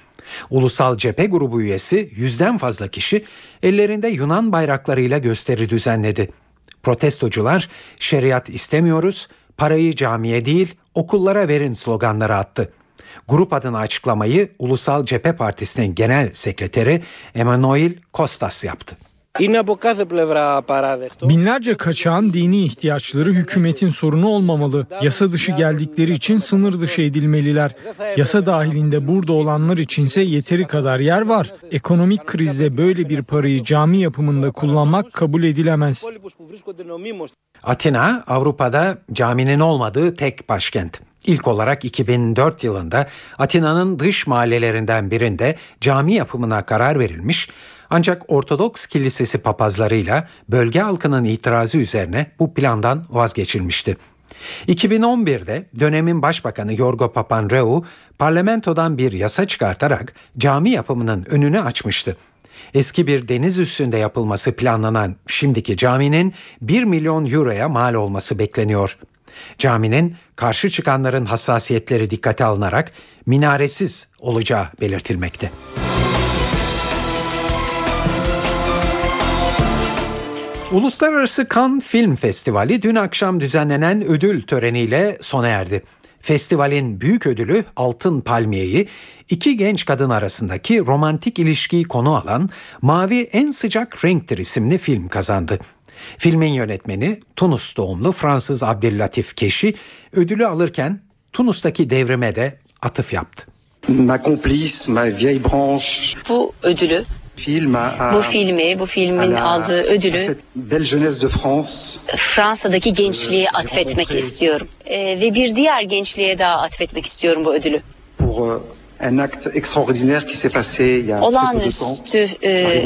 Ulusal Cephe Grubu üyesi yüzden fazla kişi ellerinde Yunan bayraklarıyla gösteri düzenledi. Protestocular şeriat istemiyoruz, parayı camiye değil okullara verin sloganları attı. Grup adına açıklamayı Ulusal Cephe Partisi'nin genel sekreteri Emanuel Kostas yaptı. Binlerce kaçağın dini ihtiyaçları hükümetin sorunu olmamalı. Yasa dışı geldikleri için sınır dışı edilmeliler. Yasa dahilinde burada olanlar içinse yeteri kadar yer var. Ekonomik krizde böyle bir parayı cami yapımında kullanmak kabul edilemez. Atina Avrupa'da caminin olmadığı tek başkent. İlk olarak 2004 yılında Atina'nın dış mahallelerinden birinde cami yapımına karar verilmiş ancak Ortodoks Kilisesi papazlarıyla bölge halkının itirazı üzerine bu plandan vazgeçilmişti. 2011'de dönemin başbakanı Yorgo Papandreou parlamentodan bir yasa çıkartarak cami yapımının önünü açmıştı. Eski bir deniz üstünde yapılması planlanan şimdiki caminin 1 milyon euroya mal olması bekleniyor. Caminin karşı çıkanların hassasiyetleri dikkate alınarak minaresiz olacağı belirtilmekte. Uluslararası Cannes Film Festivali dün akşam düzenlenen ödül töreniyle sona erdi. Festivalin büyük ödülü Altın Palmiye'yi iki genç kadın arasındaki romantik ilişkiyi konu alan Mavi En Sıcak Renktir isimli film kazandı. Filmin yönetmeni Tunus doğumlu Fransız Abdüllatif Keşi ödülü alırken Tunus'taki devrime de atıf yaptı. Ma complice, ma vieille branche. Bu ödülü bu filmi, bu filmin aldığı ödülü Fransa'daki gençliğe atfetmek istiyorum. Ee, ve bir diğer gençliğe daha atfetmek istiyorum bu ödülü. Euh, un acte extraordinaire qui s'est passé il y a Olağanüstü e,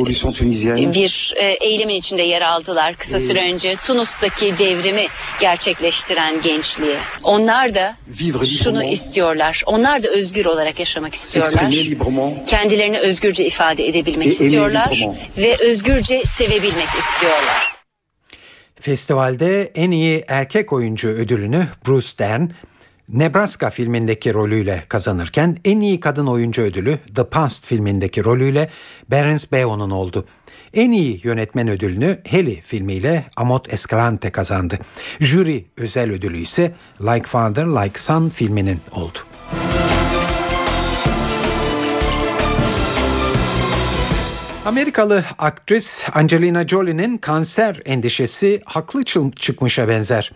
bir e, eylemin içinde yer aldılar kısa süre önce Tunus'taki devrimi gerçekleştiren gençliğe. Onlar da şunu istiyorlar. Onlar da özgür olarak yaşamak istiyorlar. Kendilerini özgürce ifade edebilmek istiyorlar ve özgürce sevebilmek istiyorlar. Festivalde en iyi erkek oyuncu ödülünü Bruce Dern, Nebraska filmindeki rolüyle kazanırken en iyi kadın oyuncu ödülü The Past filmindeki rolüyle Berens Beo'nun oldu. En iyi yönetmen ödülünü Heli filmiyle Amot Escalante kazandı. Jüri özel ödülü ise Like Father Like Son filminin oldu. Amerikalı aktris Angelina Jolie'nin kanser endişesi haklı çıkmışa benzer.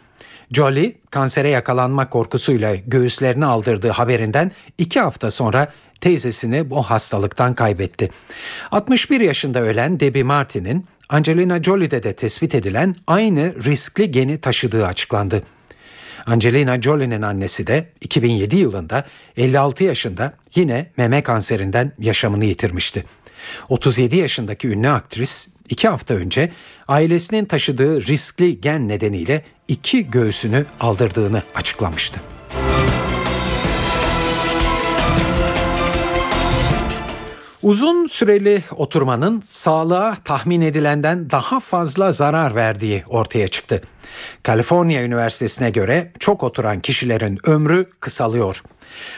Jolie kansere yakalanma korkusuyla göğüslerini aldırdığı haberinden iki hafta sonra teyzesini bu hastalıktan kaybetti. 61 yaşında ölen Debbie Martin'in Angelina Jolie'de de tespit edilen aynı riskli geni taşıdığı açıklandı. Angelina Jolie'nin annesi de 2007 yılında 56 yaşında yine meme kanserinden yaşamını yitirmişti. 37 yaşındaki ünlü aktris iki hafta önce ailesinin taşıdığı riskli gen nedeniyle iki göğsünü aldırdığını açıklamıştı. Uzun süreli oturmanın sağlığa tahmin edilenden daha fazla zarar verdiği ortaya çıktı. Kaliforniya Üniversitesi'ne göre çok oturan kişilerin ömrü kısalıyor.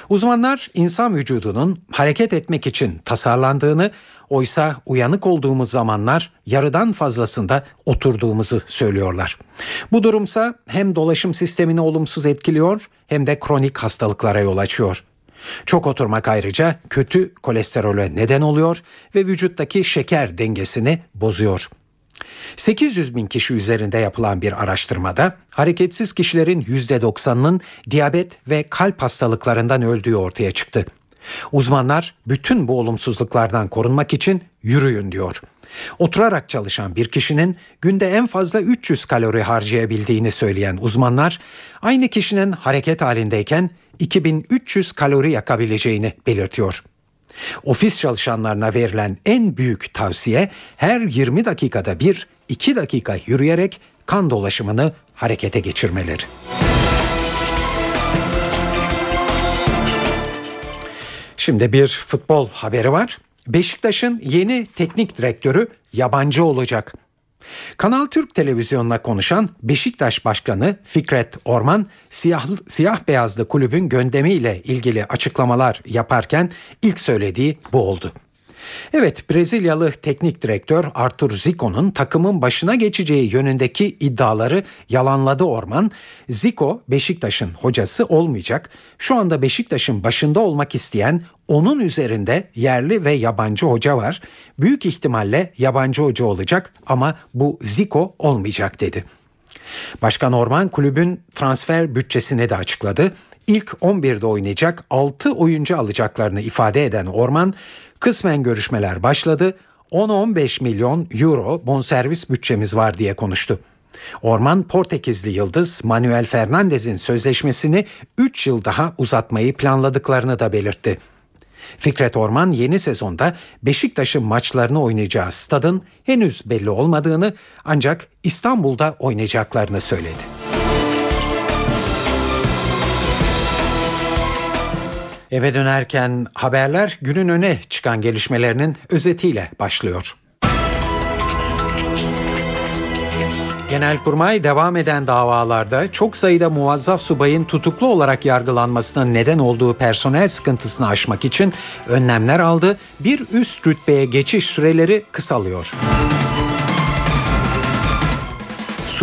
Uzmanlar insan vücudunun hareket etmek için tasarlandığını, oysa uyanık olduğumuz zamanlar yarıdan fazlasında oturduğumuzu söylüyorlar. Bu durumsa hem dolaşım sistemini olumsuz etkiliyor hem de kronik hastalıklara yol açıyor. Çok oturmak ayrıca kötü kolesterole neden oluyor ve vücuttaki şeker dengesini bozuyor. 800 bin kişi üzerinde yapılan bir araştırmada hareketsiz kişilerin %90'ının diyabet ve kalp hastalıklarından öldüğü ortaya çıktı. Uzmanlar bütün bu olumsuzluklardan korunmak için yürüyün diyor. Oturarak çalışan bir kişinin günde en fazla 300 kalori harcayabildiğini söyleyen uzmanlar, aynı kişinin hareket halindeyken 2300 kalori yakabileceğini belirtiyor. Ofis çalışanlarına verilen en büyük tavsiye her 20 dakikada bir 2 dakika yürüyerek kan dolaşımını harekete geçirmeleri. Şimdi bir futbol haberi var. Beşiktaş'ın yeni teknik direktörü yabancı olacak. Kanal Türk televizyonuna konuşan Beşiktaş Başkanı Fikret Orman siyah, siyah beyazlı kulübün gündemiyle ilgili açıklamalar yaparken ilk söylediği bu oldu. Evet Brezilyalı teknik direktör Artur Zico'nun takımın başına geçeceği yönündeki iddiaları yalanladı Orman. Zico Beşiktaş'ın hocası olmayacak. Şu anda Beşiktaş'ın başında olmak isteyen onun üzerinde yerli ve yabancı hoca var. Büyük ihtimalle yabancı hoca olacak ama bu Zico olmayacak dedi. Başkan Orman kulübün transfer bütçesini de açıkladı. İlk 11'de oynayacak 6 oyuncu alacaklarını ifade eden Orman Kısmen görüşmeler başladı. 10-15 milyon euro bonservis bütçemiz var diye konuştu. Orman Portekizli yıldız Manuel Fernandez'in sözleşmesini 3 yıl daha uzatmayı planladıklarını da belirtti. Fikret Orman yeni sezonda Beşiktaş'ın maçlarını oynayacağı stadın henüz belli olmadığını ancak İstanbul'da oynayacaklarını söyledi. Eve dönerken haberler günün öne çıkan gelişmelerinin özetiyle başlıyor. Genelkurmay devam eden davalarda çok sayıda muvazzaf subayın tutuklu olarak yargılanmasına neden olduğu personel sıkıntısını aşmak için önlemler aldı. Bir üst rütbeye geçiş süreleri kısalıyor.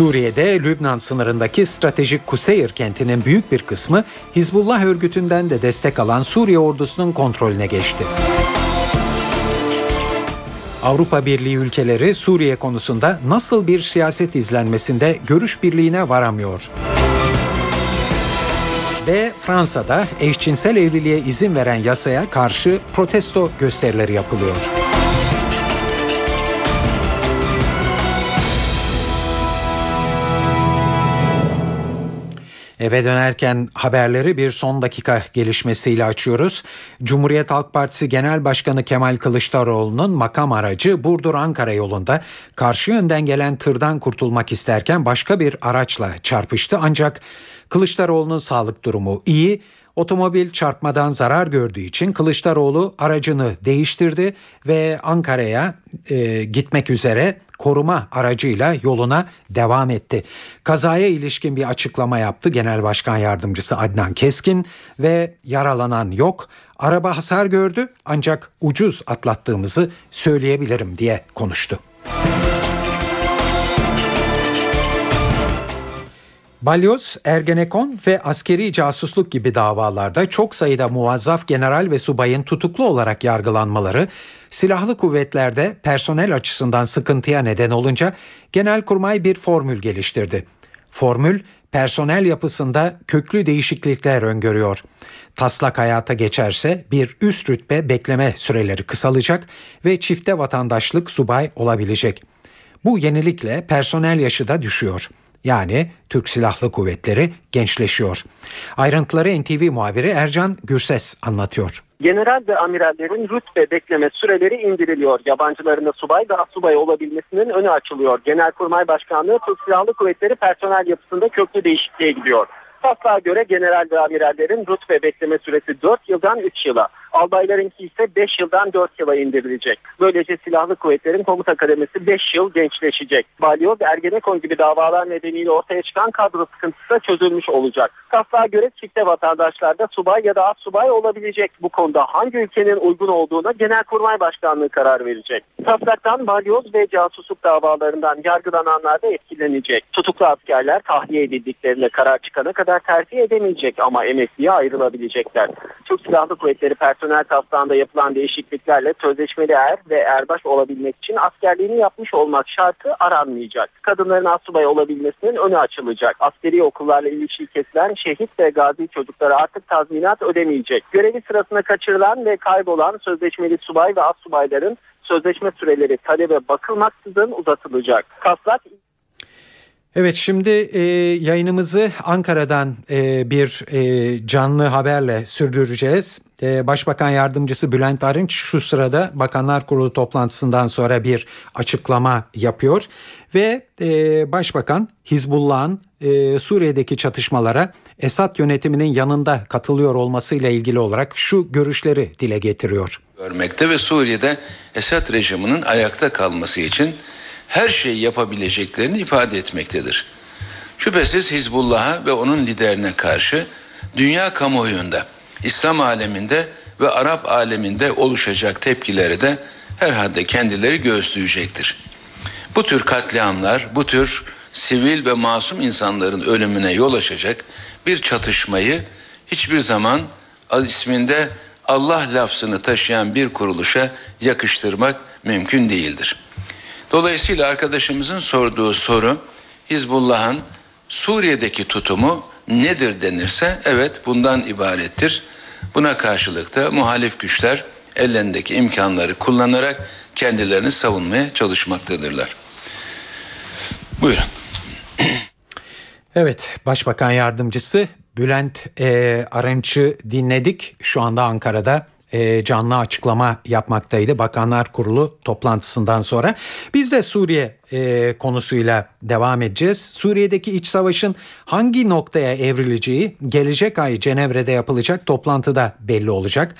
Suriye'de Lübnan sınırındaki stratejik Kuseyir kentinin büyük bir kısmı Hizbullah örgütünden de destek alan Suriye ordusunun kontrolüne geçti. Avrupa Birliği ülkeleri Suriye konusunda nasıl bir siyaset izlenmesinde görüş birliğine varamıyor. Ve Fransa'da eşcinsel evliliğe izin veren yasaya karşı protesto gösterileri yapılıyor. Eve dönerken haberleri bir son dakika gelişmesiyle açıyoruz. Cumhuriyet Halk Partisi Genel Başkanı Kemal Kılıçdaroğlu'nun makam aracı Burdur-Ankara yolunda karşı yönden gelen tırdan kurtulmak isterken başka bir araçla çarpıştı. Ancak Kılıçdaroğlu'nun sağlık durumu iyi. Otomobil çarpmadan zarar gördüğü için Kılıçdaroğlu aracını değiştirdi ve Ankara'ya e, gitmek üzere koruma aracıyla yoluna devam etti. Kazaya ilişkin bir açıklama yaptı Genel Başkan Yardımcısı Adnan Keskin ve yaralanan yok. Araba hasar gördü ancak ucuz atlattığımızı söyleyebilirim diye konuştu. Balyoz, Ergenekon ve askeri casusluk gibi davalarda çok sayıda muvazzaf general ve subayın tutuklu olarak yargılanmaları silahlı kuvvetlerde personel açısından sıkıntıya neden olunca Genelkurmay bir formül geliştirdi. Formül personel yapısında köklü değişiklikler öngörüyor. Taslak hayata geçerse bir üst rütbe bekleme süreleri kısalacak ve çifte vatandaşlık subay olabilecek. Bu yenilikle personel yaşı da düşüyor. Yani Türk Silahlı Kuvvetleri gençleşiyor. Ayrıntıları NTV muhabiri Ercan Gürses anlatıyor. General ve amirallerin rütbe bekleme süreleri indiriliyor. Yabancıların subay daha subay olabilmesinin önü açılıyor. Genelkurmay Başkanlığı Türk Silahlı Kuvvetleri personel yapısında köklü değişikliğe gidiyor. Taslağa göre general ve amirallerin rütbe bekleme süresi 4 yıldan 3 yıla. Albaylarınki ise 5 yıldan 4 yıla indirilecek. Böylece silahlı kuvvetlerin komuta kademesi 5 yıl gençleşecek. Balyoz, Ergenekon gibi davalar nedeniyle ortaya çıkan kadro sıkıntısı da çözülmüş olacak. Taslağa göre çifte vatandaşlarda subay ya da az subay olabilecek. Bu konuda hangi ülkenin uygun olduğuna Genelkurmay Başkanlığı karar verecek. Taslaktan balyoz ve casusluk davalarından yargılananlar da etkilenecek. Tutuklu askerler tahliye edildiklerine karar çıkana kadar terfi edemeyecek ama emekliye ayrılabilecekler. Türk Silahlı Kuvvetleri personel taslağında yapılan değişikliklerle sözleşmeli er ve erbaş olabilmek için askerliğini yapmış olmak şartı aranmayacak. Kadınların asubay olabilmesinin önü açılacak. Askeri okullarla ilişki kesilen şehit ve gazi çocuklara artık tazminat ödemeyecek. Görevi sırasında kaçırılan ve kaybolan sözleşmeli subay ve assubayların sözleşme süreleri talebe bakılmaksızın uzatılacak. Taslak Evet şimdi e, yayınımızı Ankara'dan e, bir e, canlı haberle sürdüreceğiz. E, Başbakan Yardımcısı Bülent Arınç şu sırada Bakanlar Kurulu toplantısından sonra bir açıklama yapıyor. Ve e, Başbakan Hizbullah'ın e, Suriye'deki çatışmalara Esad yönetiminin yanında katılıyor olmasıyla ilgili olarak şu görüşleri dile getiriyor. Görmekte ve Suriye'de Esad rejiminin ayakta kalması için her şeyi yapabileceklerini ifade etmektedir. Şüphesiz Hizbullah'a ve onun liderine karşı dünya kamuoyunda, İslam aleminde ve Arap aleminde oluşacak tepkileri de herhalde kendileri göğüsleyecektir. Bu tür katliamlar, bu tür sivil ve masum insanların ölümüne yol açacak bir çatışmayı hiçbir zaman isminde Allah lafzını taşıyan bir kuruluşa yakıştırmak mümkün değildir. Dolayısıyla arkadaşımızın sorduğu soru Hizbullah'ın Suriye'deki tutumu nedir denirse evet bundan ibarettir. Buna karşılık da muhalif güçler ellerindeki imkanları kullanarak kendilerini savunmaya çalışmaktadırlar. Buyurun. Evet, Başbakan Yardımcısı Bülent e, Arınç'ı dinledik. Şu anda Ankara'da e, canlı açıklama yapmaktaydı Bakanlar Kurulu toplantısından sonra. Biz de Suriye e, konusuyla devam edeceğiz. Suriye'deki iç savaşın hangi noktaya evrileceği gelecek ay Cenevre'de yapılacak toplantıda belli olacak.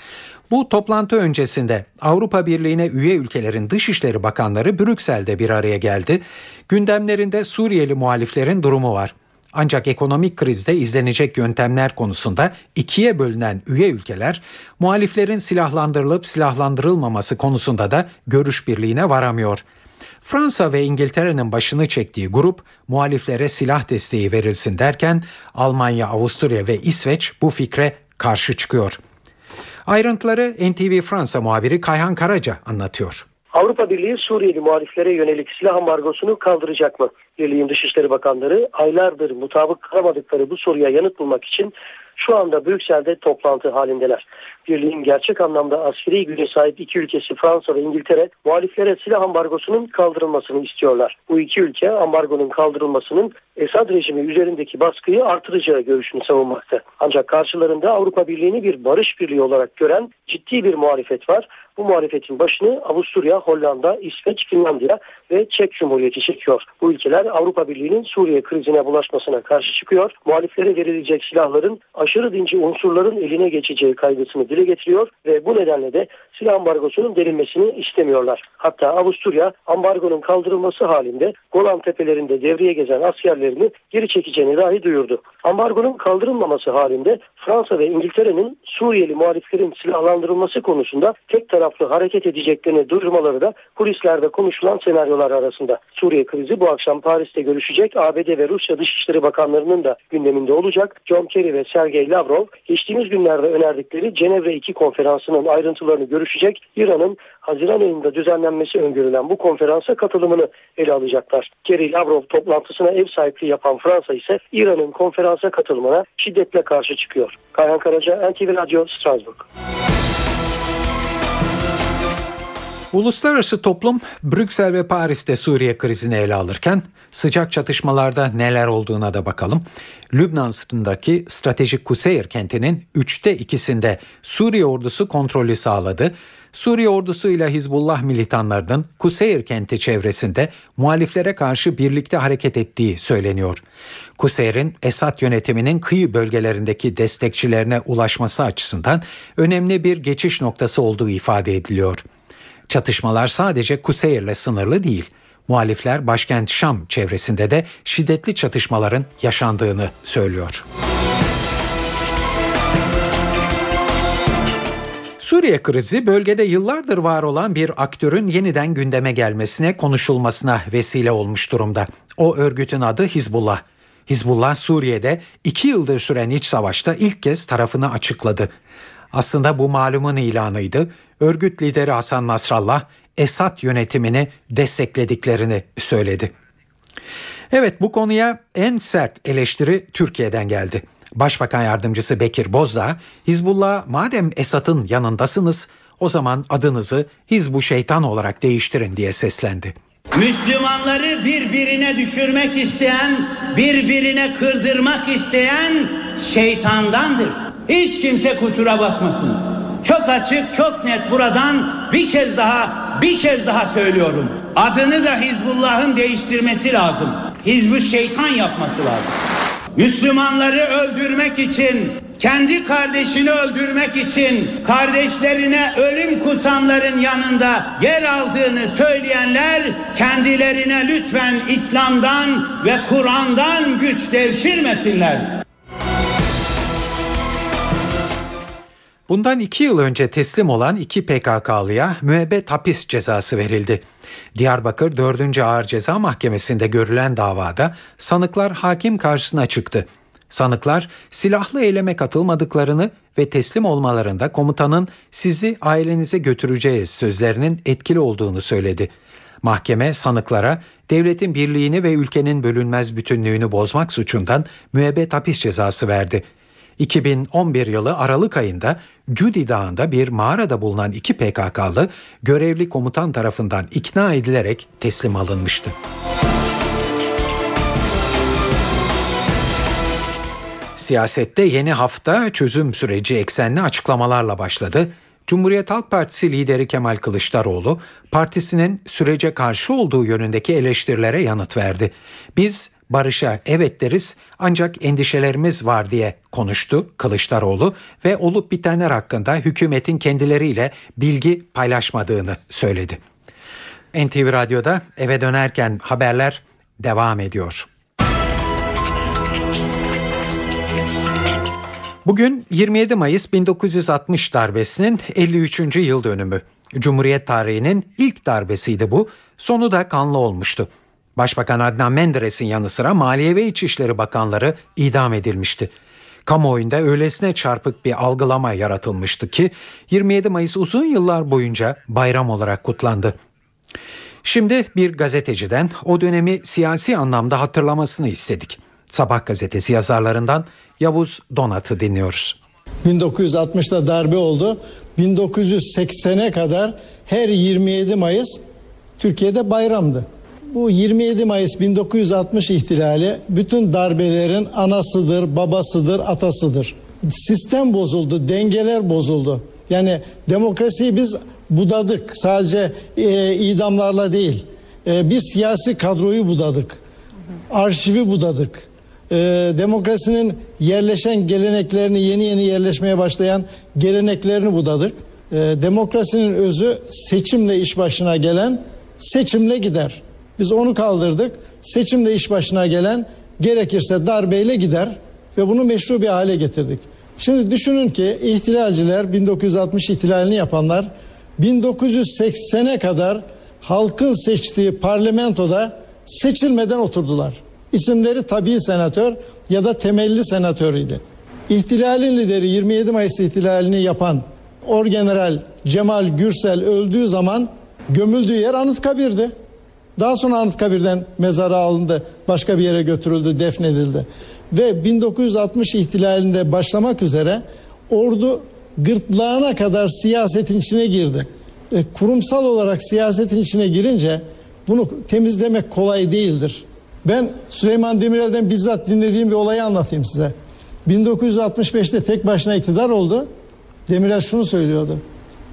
Bu toplantı öncesinde Avrupa Birliği'ne üye ülkelerin dışişleri bakanları Brüksel'de bir araya geldi. Gündemlerinde Suriyeli muhaliflerin durumu var. Ancak ekonomik krizde izlenecek yöntemler konusunda ikiye bölünen üye ülkeler muhaliflerin silahlandırılıp silahlandırılmaması konusunda da görüş birliğine varamıyor. Fransa ve İngiltere'nin başını çektiği grup muhaliflere silah desteği verilsin derken Almanya, Avusturya ve İsveç bu fikre karşı çıkıyor. Ayrıntıları NTV Fransa muhabiri Kayhan Karaca anlatıyor. Avrupa Birliği Suriyeli muhaliflere yönelik silah ambargosunu kaldıracak mı? Birliğin Dışişleri Bakanları aylardır mutabık kalamadıkları bu soruya yanıt bulmak için şu anda Brüksel'de toplantı halindeler. Birliğin gerçek anlamda askeri güce sahip iki ülkesi Fransa ve İngiltere muhaliflere silah ambargosunun kaldırılmasını istiyorlar. Bu iki ülke ambargonun kaldırılmasının Esad rejimi üzerindeki baskıyı artıracağı görüşünü savunmakta. Ancak karşılarında Avrupa Birliği'ni bir barış birliği olarak gören ciddi bir muhalefet var. Bu muhalefetin başını Avusturya, Hollanda, İsveç, Finlandiya ve Çek Cumhuriyeti çekiyor. Bu ülkeler Avrupa Birliği'nin Suriye krizine bulaşmasına karşı çıkıyor. Muhaliflere verilecek silahların aşırı dinci unsurların eline geçeceği kaygısını dile getiriyor ve bu nedenle de silah ambargosunun derinmesini istemiyorlar. Hatta Avusturya ambargonun kaldırılması halinde Golan Tepelerinde devreye gezen askerlerini geri çekeceğini dahi duyurdu. Ambargonun kaldırılmaması halinde Fransa ve İngiltere'nin Suriyeli muhaliflerin silahlandırılması konusunda tek taraflı hareket edeceklerini duyurmaları da kulislerde konuşulan senaryolar arasında. Suriye krizi bu akşam Paris'te görüşecek ABD ve Rusya Dışişleri Bakanlarının da gündeminde olacak. John Kerry ve Sergey Lavrov geçtiğimiz günlerde önerdikleri Cenevre 2 konferansının ayrıntılarını görüşecek. İran'ın Haziran ayında düzenlenmesi öngörülen bu konferansa katılımını ele alacaklar. Kerry Lavrov toplantısına ev sahipliği yapan Fransa ise İran'ın konferansa katılımına şiddetle karşı çıkıyor. Kayhan Karaca, NTV Radyo, Strasbourg. Uluslararası toplum Brüksel ve Paris'te Suriye krizini ele alırken sıcak çatışmalarda neler olduğuna da bakalım. Lübnan sınırındaki stratejik Kuseyir kentinin üçte ikisinde Suriye ordusu kontrolü sağladı. Suriye ordusu ile Hizbullah militanlarının Kuseyir kenti çevresinde muhaliflere karşı birlikte hareket ettiği söyleniyor. Kuseyr'in Esad yönetiminin kıyı bölgelerindeki destekçilerine ulaşması açısından önemli bir geçiş noktası olduğu ifade ediliyor. Çatışmalar sadece Kuseyr'le sınırlı değil. Muhalifler başkent Şam çevresinde de şiddetli çatışmaların yaşandığını söylüyor. Suriye krizi bölgede yıllardır var olan bir aktörün yeniden gündeme gelmesine, konuşulmasına vesile olmuş durumda. O örgütün adı Hizbullah. Hizbullah Suriye'de iki yıldır süren iç savaşta ilk kez tarafını açıkladı. Aslında bu malumun ilanıydı. Örgüt lideri Hasan Nasrallah Esad yönetimini desteklediklerini söyledi. Evet bu konuya en sert eleştiri Türkiye'den geldi. Başbakan Yardımcısı Bekir Bozdağ, Hizbullah madem Esad'ın yanındasınız o zaman adınızı Hizbu Şeytan olarak değiştirin diye seslendi. Müslümanları birbirine düşürmek isteyen, birbirine kırdırmak isteyen şeytandandır. Hiç kimse kusura bakmasın. Çok açık, çok net buradan bir kez daha, bir kez daha söylüyorum. Adını da Hizbullah'ın değiştirmesi lazım. Hizbü şeytan yapması lazım. Müslümanları öldürmek için, kendi kardeşini öldürmek için kardeşlerine ölüm kusanların yanında yer aldığını söyleyenler kendilerine lütfen İslam'dan ve Kur'an'dan güç devşirmesinler. Bundan iki yıl önce teslim olan iki PKK'lıya müebbet hapis cezası verildi. Diyarbakır 4. Ağır Ceza Mahkemesi'nde görülen davada sanıklar hakim karşısına çıktı. Sanıklar silahlı eyleme katılmadıklarını ve teslim olmalarında komutanın sizi ailenize götüreceğiz sözlerinin etkili olduğunu söyledi. Mahkeme sanıklara devletin birliğini ve ülkenin bölünmez bütünlüğünü bozmak suçundan müebbet hapis cezası verdi. 2011 yılı Aralık ayında Cudi Dağı'nda bir mağarada bulunan iki PKK'lı görevli komutan tarafından ikna edilerek teslim alınmıştı. Siyasette yeni hafta çözüm süreci eksenli açıklamalarla başladı. Cumhuriyet Halk Partisi lideri Kemal Kılıçdaroğlu partisinin sürece karşı olduğu yönündeki eleştirilere yanıt verdi. Biz barışa evet deriz ancak endişelerimiz var diye konuştu Kılıçdaroğlu ve olup bitenler hakkında hükümetin kendileriyle bilgi paylaşmadığını söyledi. NTV Radyo'da eve dönerken haberler devam ediyor. Bugün 27 Mayıs 1960 darbesinin 53. yıl dönümü. Cumhuriyet tarihinin ilk darbesiydi bu. Sonu da kanlı olmuştu. Başbakan Adnan Menderes'in yanı sıra Maliye ve İçişleri Bakanları idam edilmişti. Kamuoyunda öylesine çarpık bir algılama yaratılmıştı ki 27 Mayıs uzun yıllar boyunca bayram olarak kutlandı. Şimdi bir gazeteciden o dönemi siyasi anlamda hatırlamasını istedik. Sabah gazetesi yazarlarından Yavuz Donat'ı dinliyoruz. 1960'da darbe oldu. 1980'e kadar her 27 Mayıs Türkiye'de bayramdı. Bu 27 Mayıs 1960 ihtilali bütün darbelerin anasıdır, babasıdır, atasıdır. Sistem bozuldu, dengeler bozuldu. Yani demokrasiyi biz budadık. Sadece e, idamlarla değil. E, bir siyasi kadroyu budadık. Arşivi budadık. E, demokrasinin yerleşen geleneklerini yeni yeni yerleşmeye başlayan geleneklerini budadık. E, demokrasinin özü seçimle iş başına gelen seçimle gider. Biz onu kaldırdık. Seçimde iş başına gelen gerekirse darbeyle gider ve bunu meşru bir hale getirdik. Şimdi düşünün ki ihtilalciler 1960 ihtilalini yapanlar 1980'e kadar halkın seçtiği parlamentoda seçilmeden oturdular. İsimleri tabii senatör ya da temelli senatörüydü. İhtilalin lideri 27 Mayıs ihtilalini yapan Orgeneral Cemal Gürsel öldüğü zaman gömüldüğü yer Anıtkabir'di. Daha sonra Anıtkabir'den mezara alındı, başka bir yere götürüldü, defnedildi. Ve 1960 ihtilalinde başlamak üzere ordu gırtlağına kadar siyasetin içine girdi. e, kurumsal olarak siyasetin içine girince bunu temizlemek kolay değildir. Ben Süleyman Demirel'den bizzat dinlediğim bir olayı anlatayım size. 1965'te tek başına iktidar oldu. Demirel şunu söylüyordu.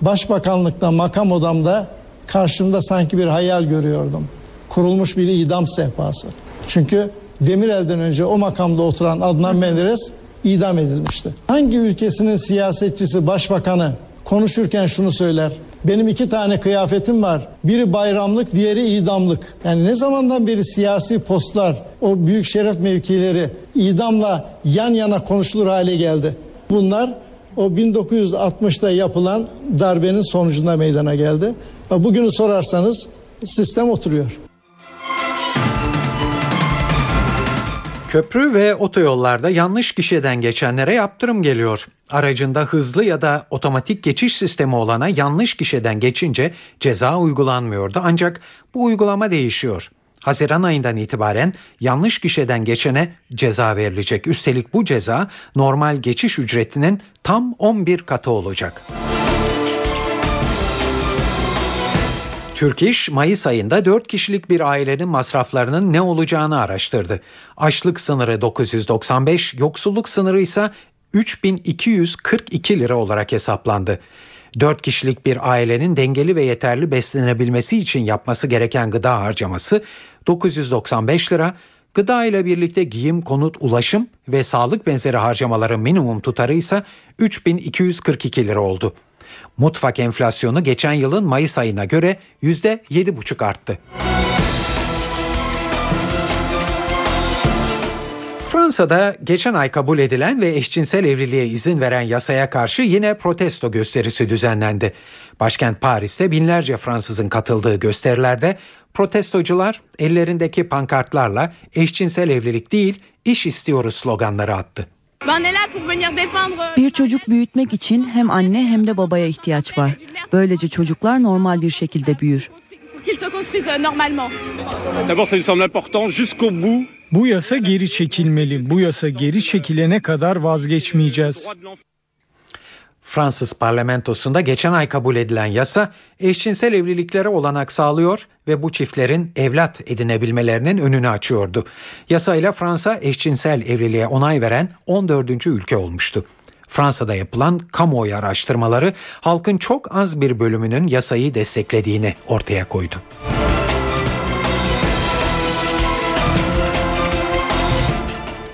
Başbakanlıkta makam odamda karşımda sanki bir hayal görüyordum. Kurulmuş bir idam sehpası. Çünkü Demirel'den önce o makamda oturan Adnan Menderes idam edilmişti. Hangi ülkesinin siyasetçisi, başbakanı konuşurken şunu söyler. Benim iki tane kıyafetim var. Biri bayramlık, diğeri idamlık. Yani ne zamandan beri siyasi postlar, o büyük şeref mevkileri idamla yan yana konuşulur hale geldi. Bunlar o 1960'da yapılan darbenin sonucunda meydana geldi. Bugünü sorarsanız sistem oturuyor. Köprü ve otoyollarda yanlış gişeden geçenlere yaptırım geliyor. Aracında hızlı ya da otomatik geçiş sistemi olana yanlış gişeden geçince ceza uygulanmıyordu ancak bu uygulama değişiyor. Haziran ayından itibaren yanlış gişeden geçene ceza verilecek. Üstelik bu ceza normal geçiş ücretinin tam 11 katı olacak. Türk İş, Mayıs ayında 4 kişilik bir ailenin masraflarının ne olacağını araştırdı. Açlık sınırı 995, yoksulluk sınırı ise 3242 lira olarak hesaplandı. 4 kişilik bir ailenin dengeli ve yeterli beslenebilmesi için yapması gereken gıda harcaması 995 lira, gıda ile birlikte giyim, konut, ulaşım ve sağlık benzeri harcamaların minimum tutarı ise 3242 lira oldu. Mutfak enflasyonu geçen yılın Mayıs ayına göre %7,5 arttı. Fransa'da geçen ay kabul edilen ve eşcinsel evliliğe izin veren yasaya karşı yine protesto gösterisi düzenlendi. Başkent Paris'te binlerce Fransızın katıldığı gösterilerde protestocular ellerindeki pankartlarla eşcinsel evlilik değil iş istiyoruz sloganları attı. Bir çocuk büyütmek için hem anne hem de babaya ihtiyaç var. Böylece çocuklar normal bir şekilde büyür. Bu yasa geri çekilmeli. Bu yasa geri çekilene kadar vazgeçmeyeceğiz. Fransız parlamentosunda geçen ay kabul edilen yasa eşcinsel evliliklere olanak sağlıyor ve bu çiftlerin evlat edinebilmelerinin önünü açıyordu. Yasayla Fransa eşcinsel evliliğe onay veren 14. ülke olmuştu. Fransa'da yapılan kamuoyu araştırmaları halkın çok az bir bölümünün yasayı desteklediğini ortaya koydu.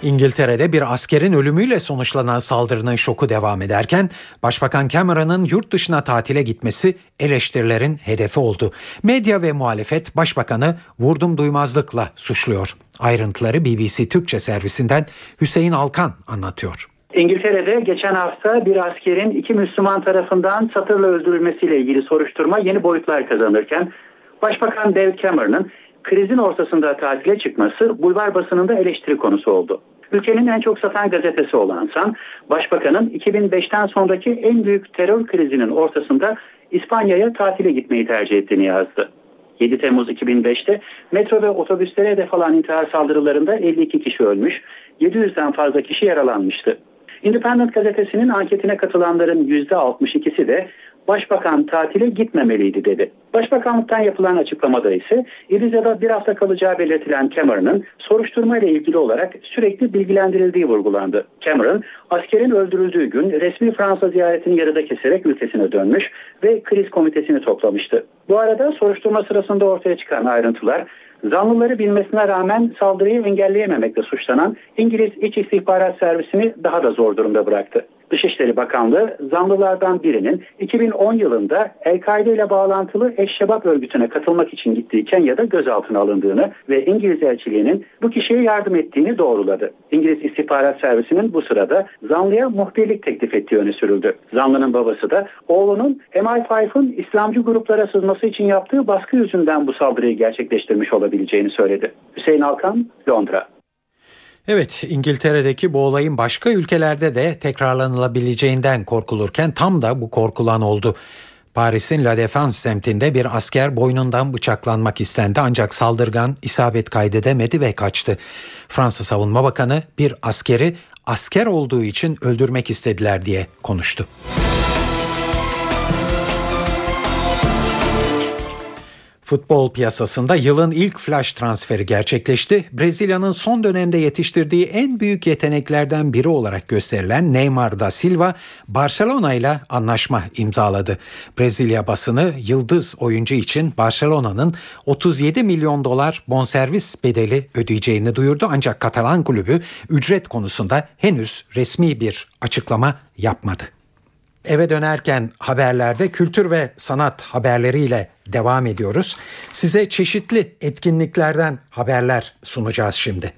İngiltere'de bir askerin ölümüyle sonuçlanan saldırının şoku devam ederken Başbakan Cameron'ın yurt dışına tatile gitmesi eleştirilerin hedefi oldu. Medya ve muhalefet başbakanı vurdum duymazlıkla suçluyor. Ayrıntıları BBC Türkçe servisinden Hüseyin Alkan anlatıyor. İngiltere'de geçen hafta bir askerin iki Müslüman tarafından satırla öldürülmesiyle ilgili soruşturma yeni boyutlar kazanırken Başbakan David Cameron'ın krizin ortasında tatile çıkması bulvar basınında eleştiri konusu oldu. Ülkenin en çok satan gazetesi olan San, Başbakanın 2005'ten sonraki en büyük terör krizinin ortasında İspanya'ya tatile gitmeyi tercih ettiğini yazdı. 7 Temmuz 2005'te metro ve otobüslere hedef alan intihar saldırılarında 52 kişi ölmüş, 700'den fazla kişi yaralanmıştı. Independent gazetesinin anketine katılanların %62'si de Başbakan tatile gitmemeliydi dedi. Başbakanlıktan yapılan açıklamada ise İriza'da bir hafta kalacağı belirtilen Cameron'ın soruşturma ile ilgili olarak sürekli bilgilendirildiği vurgulandı. Cameron, askerin öldürüldüğü gün resmi Fransa ziyaretini yarıda keserek ülkesine dönmüş ve kriz komitesini toplamıştı. Bu arada soruşturma sırasında ortaya çıkan ayrıntılar Zanlıları bilmesine rağmen saldırıyı engelleyememekle suçlanan İngiliz İç İstihbarat Servisini daha da zor durumda bıraktı. Dışişleri Bakanlığı zanlılardan birinin 2010 yılında El-Kaide ile bağlantılı Eşşebap örgütüne katılmak için gittiği Kenya'da gözaltına alındığını ve İngiliz elçiliğinin bu kişiye yardım ettiğini doğruladı. İngiliz İstihbarat Servisinin bu sırada zanlıya muhbirlik teklif ettiği öne sürüldü. Zanlının babası da oğlunun MI5'ın İslamcı gruplara sızması için yaptığı baskı yüzünden bu saldırıyı gerçekleştirmiş olabileceğini söyledi. Hüseyin Alkan, Londra. Evet İngiltere'deki bu olayın başka ülkelerde de tekrarlanılabileceğinden korkulurken tam da bu korkulan oldu. Paris'in La Défense semtinde bir asker boynundan bıçaklanmak istendi ancak saldırgan isabet kaydedemedi ve kaçtı. Fransa Savunma Bakanı bir askeri asker olduğu için öldürmek istediler diye konuştu. Futbol piyasasında yılın ilk flash transferi gerçekleşti. Brezilya'nın son dönemde yetiştirdiği en büyük yeteneklerden biri olarak gösterilen Neymar da Silva Barcelona ile anlaşma imzaladı. Brezilya basını yıldız oyuncu için Barcelona'nın 37 milyon dolar bonservis bedeli ödeyeceğini duyurdu ancak Katalan kulübü ücret konusunda henüz resmi bir açıklama yapmadı. Eve dönerken haberlerde kültür ve sanat haberleriyle devam ediyoruz. Size çeşitli etkinliklerden haberler sunacağız şimdi.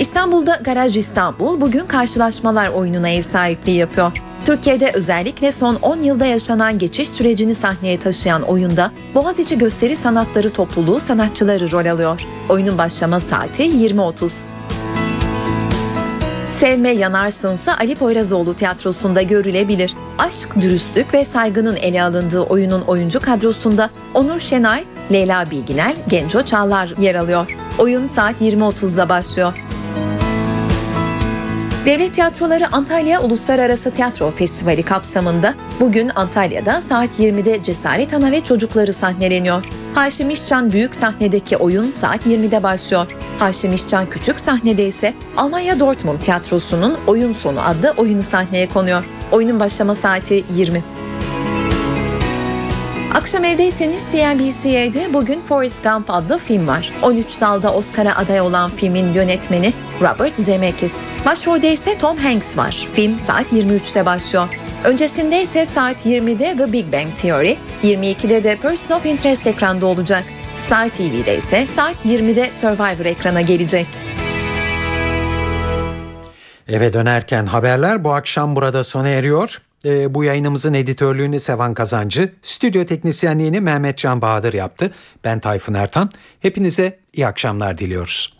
İstanbul'da Garaj İstanbul bugün karşılaşmalar oyununa ev sahipliği yapıyor. Türkiye'de özellikle son 10 yılda yaşanan geçiş sürecini sahneye taşıyan oyunda Boğaziçi Gösteri Sanatları Topluluğu sanatçıları rol alıyor. Oyunun başlama saati 20.30. Sevme Yanarsınsa Ali Poyrazoğlu tiyatrosunda görülebilir. Aşk, dürüstlük ve saygının ele alındığı oyunun oyuncu kadrosunda Onur Şenay, Leyla Bilginel, Genco Çağlar yer alıyor. Oyun saat 20.30'da başlıyor. Devlet Tiyatroları Antalya Uluslararası Tiyatro Festivali kapsamında bugün Antalya'da saat 20'de Cesaret Ana ve Çocukları sahneleniyor. Haşim İşcan büyük sahnedeki oyun saat 20'de başlıyor. Haşim İşcan küçük sahnede ise Almanya Dortmund Tiyatrosu'nun Oyun Sonu adlı oyunu sahneye konuyor. Oyunun başlama saati 20. Akşam evdeyseniz CNBC'de bugün Forrest Gump adlı film var. 13 dalda Oscar'a aday olan filmin yönetmeni Robert Zemeckis. Başrolde ise Tom Hanks var. Film saat 23'te başlıyor. Öncesinde ise saat 20'de The Big Bang Theory, 22'de de Person of Interest ekranda olacak. Star TV'de ise saat 20'de Survivor ekrana gelecek. Eve dönerken haberler bu akşam burada sona eriyor. E, bu yayınımızın editörlüğünü Sevan Kazancı, stüdyo teknisyenliğini Mehmet Can Bahadır yaptı. Ben Tayfun Ertan. Hepinize iyi akşamlar diliyoruz.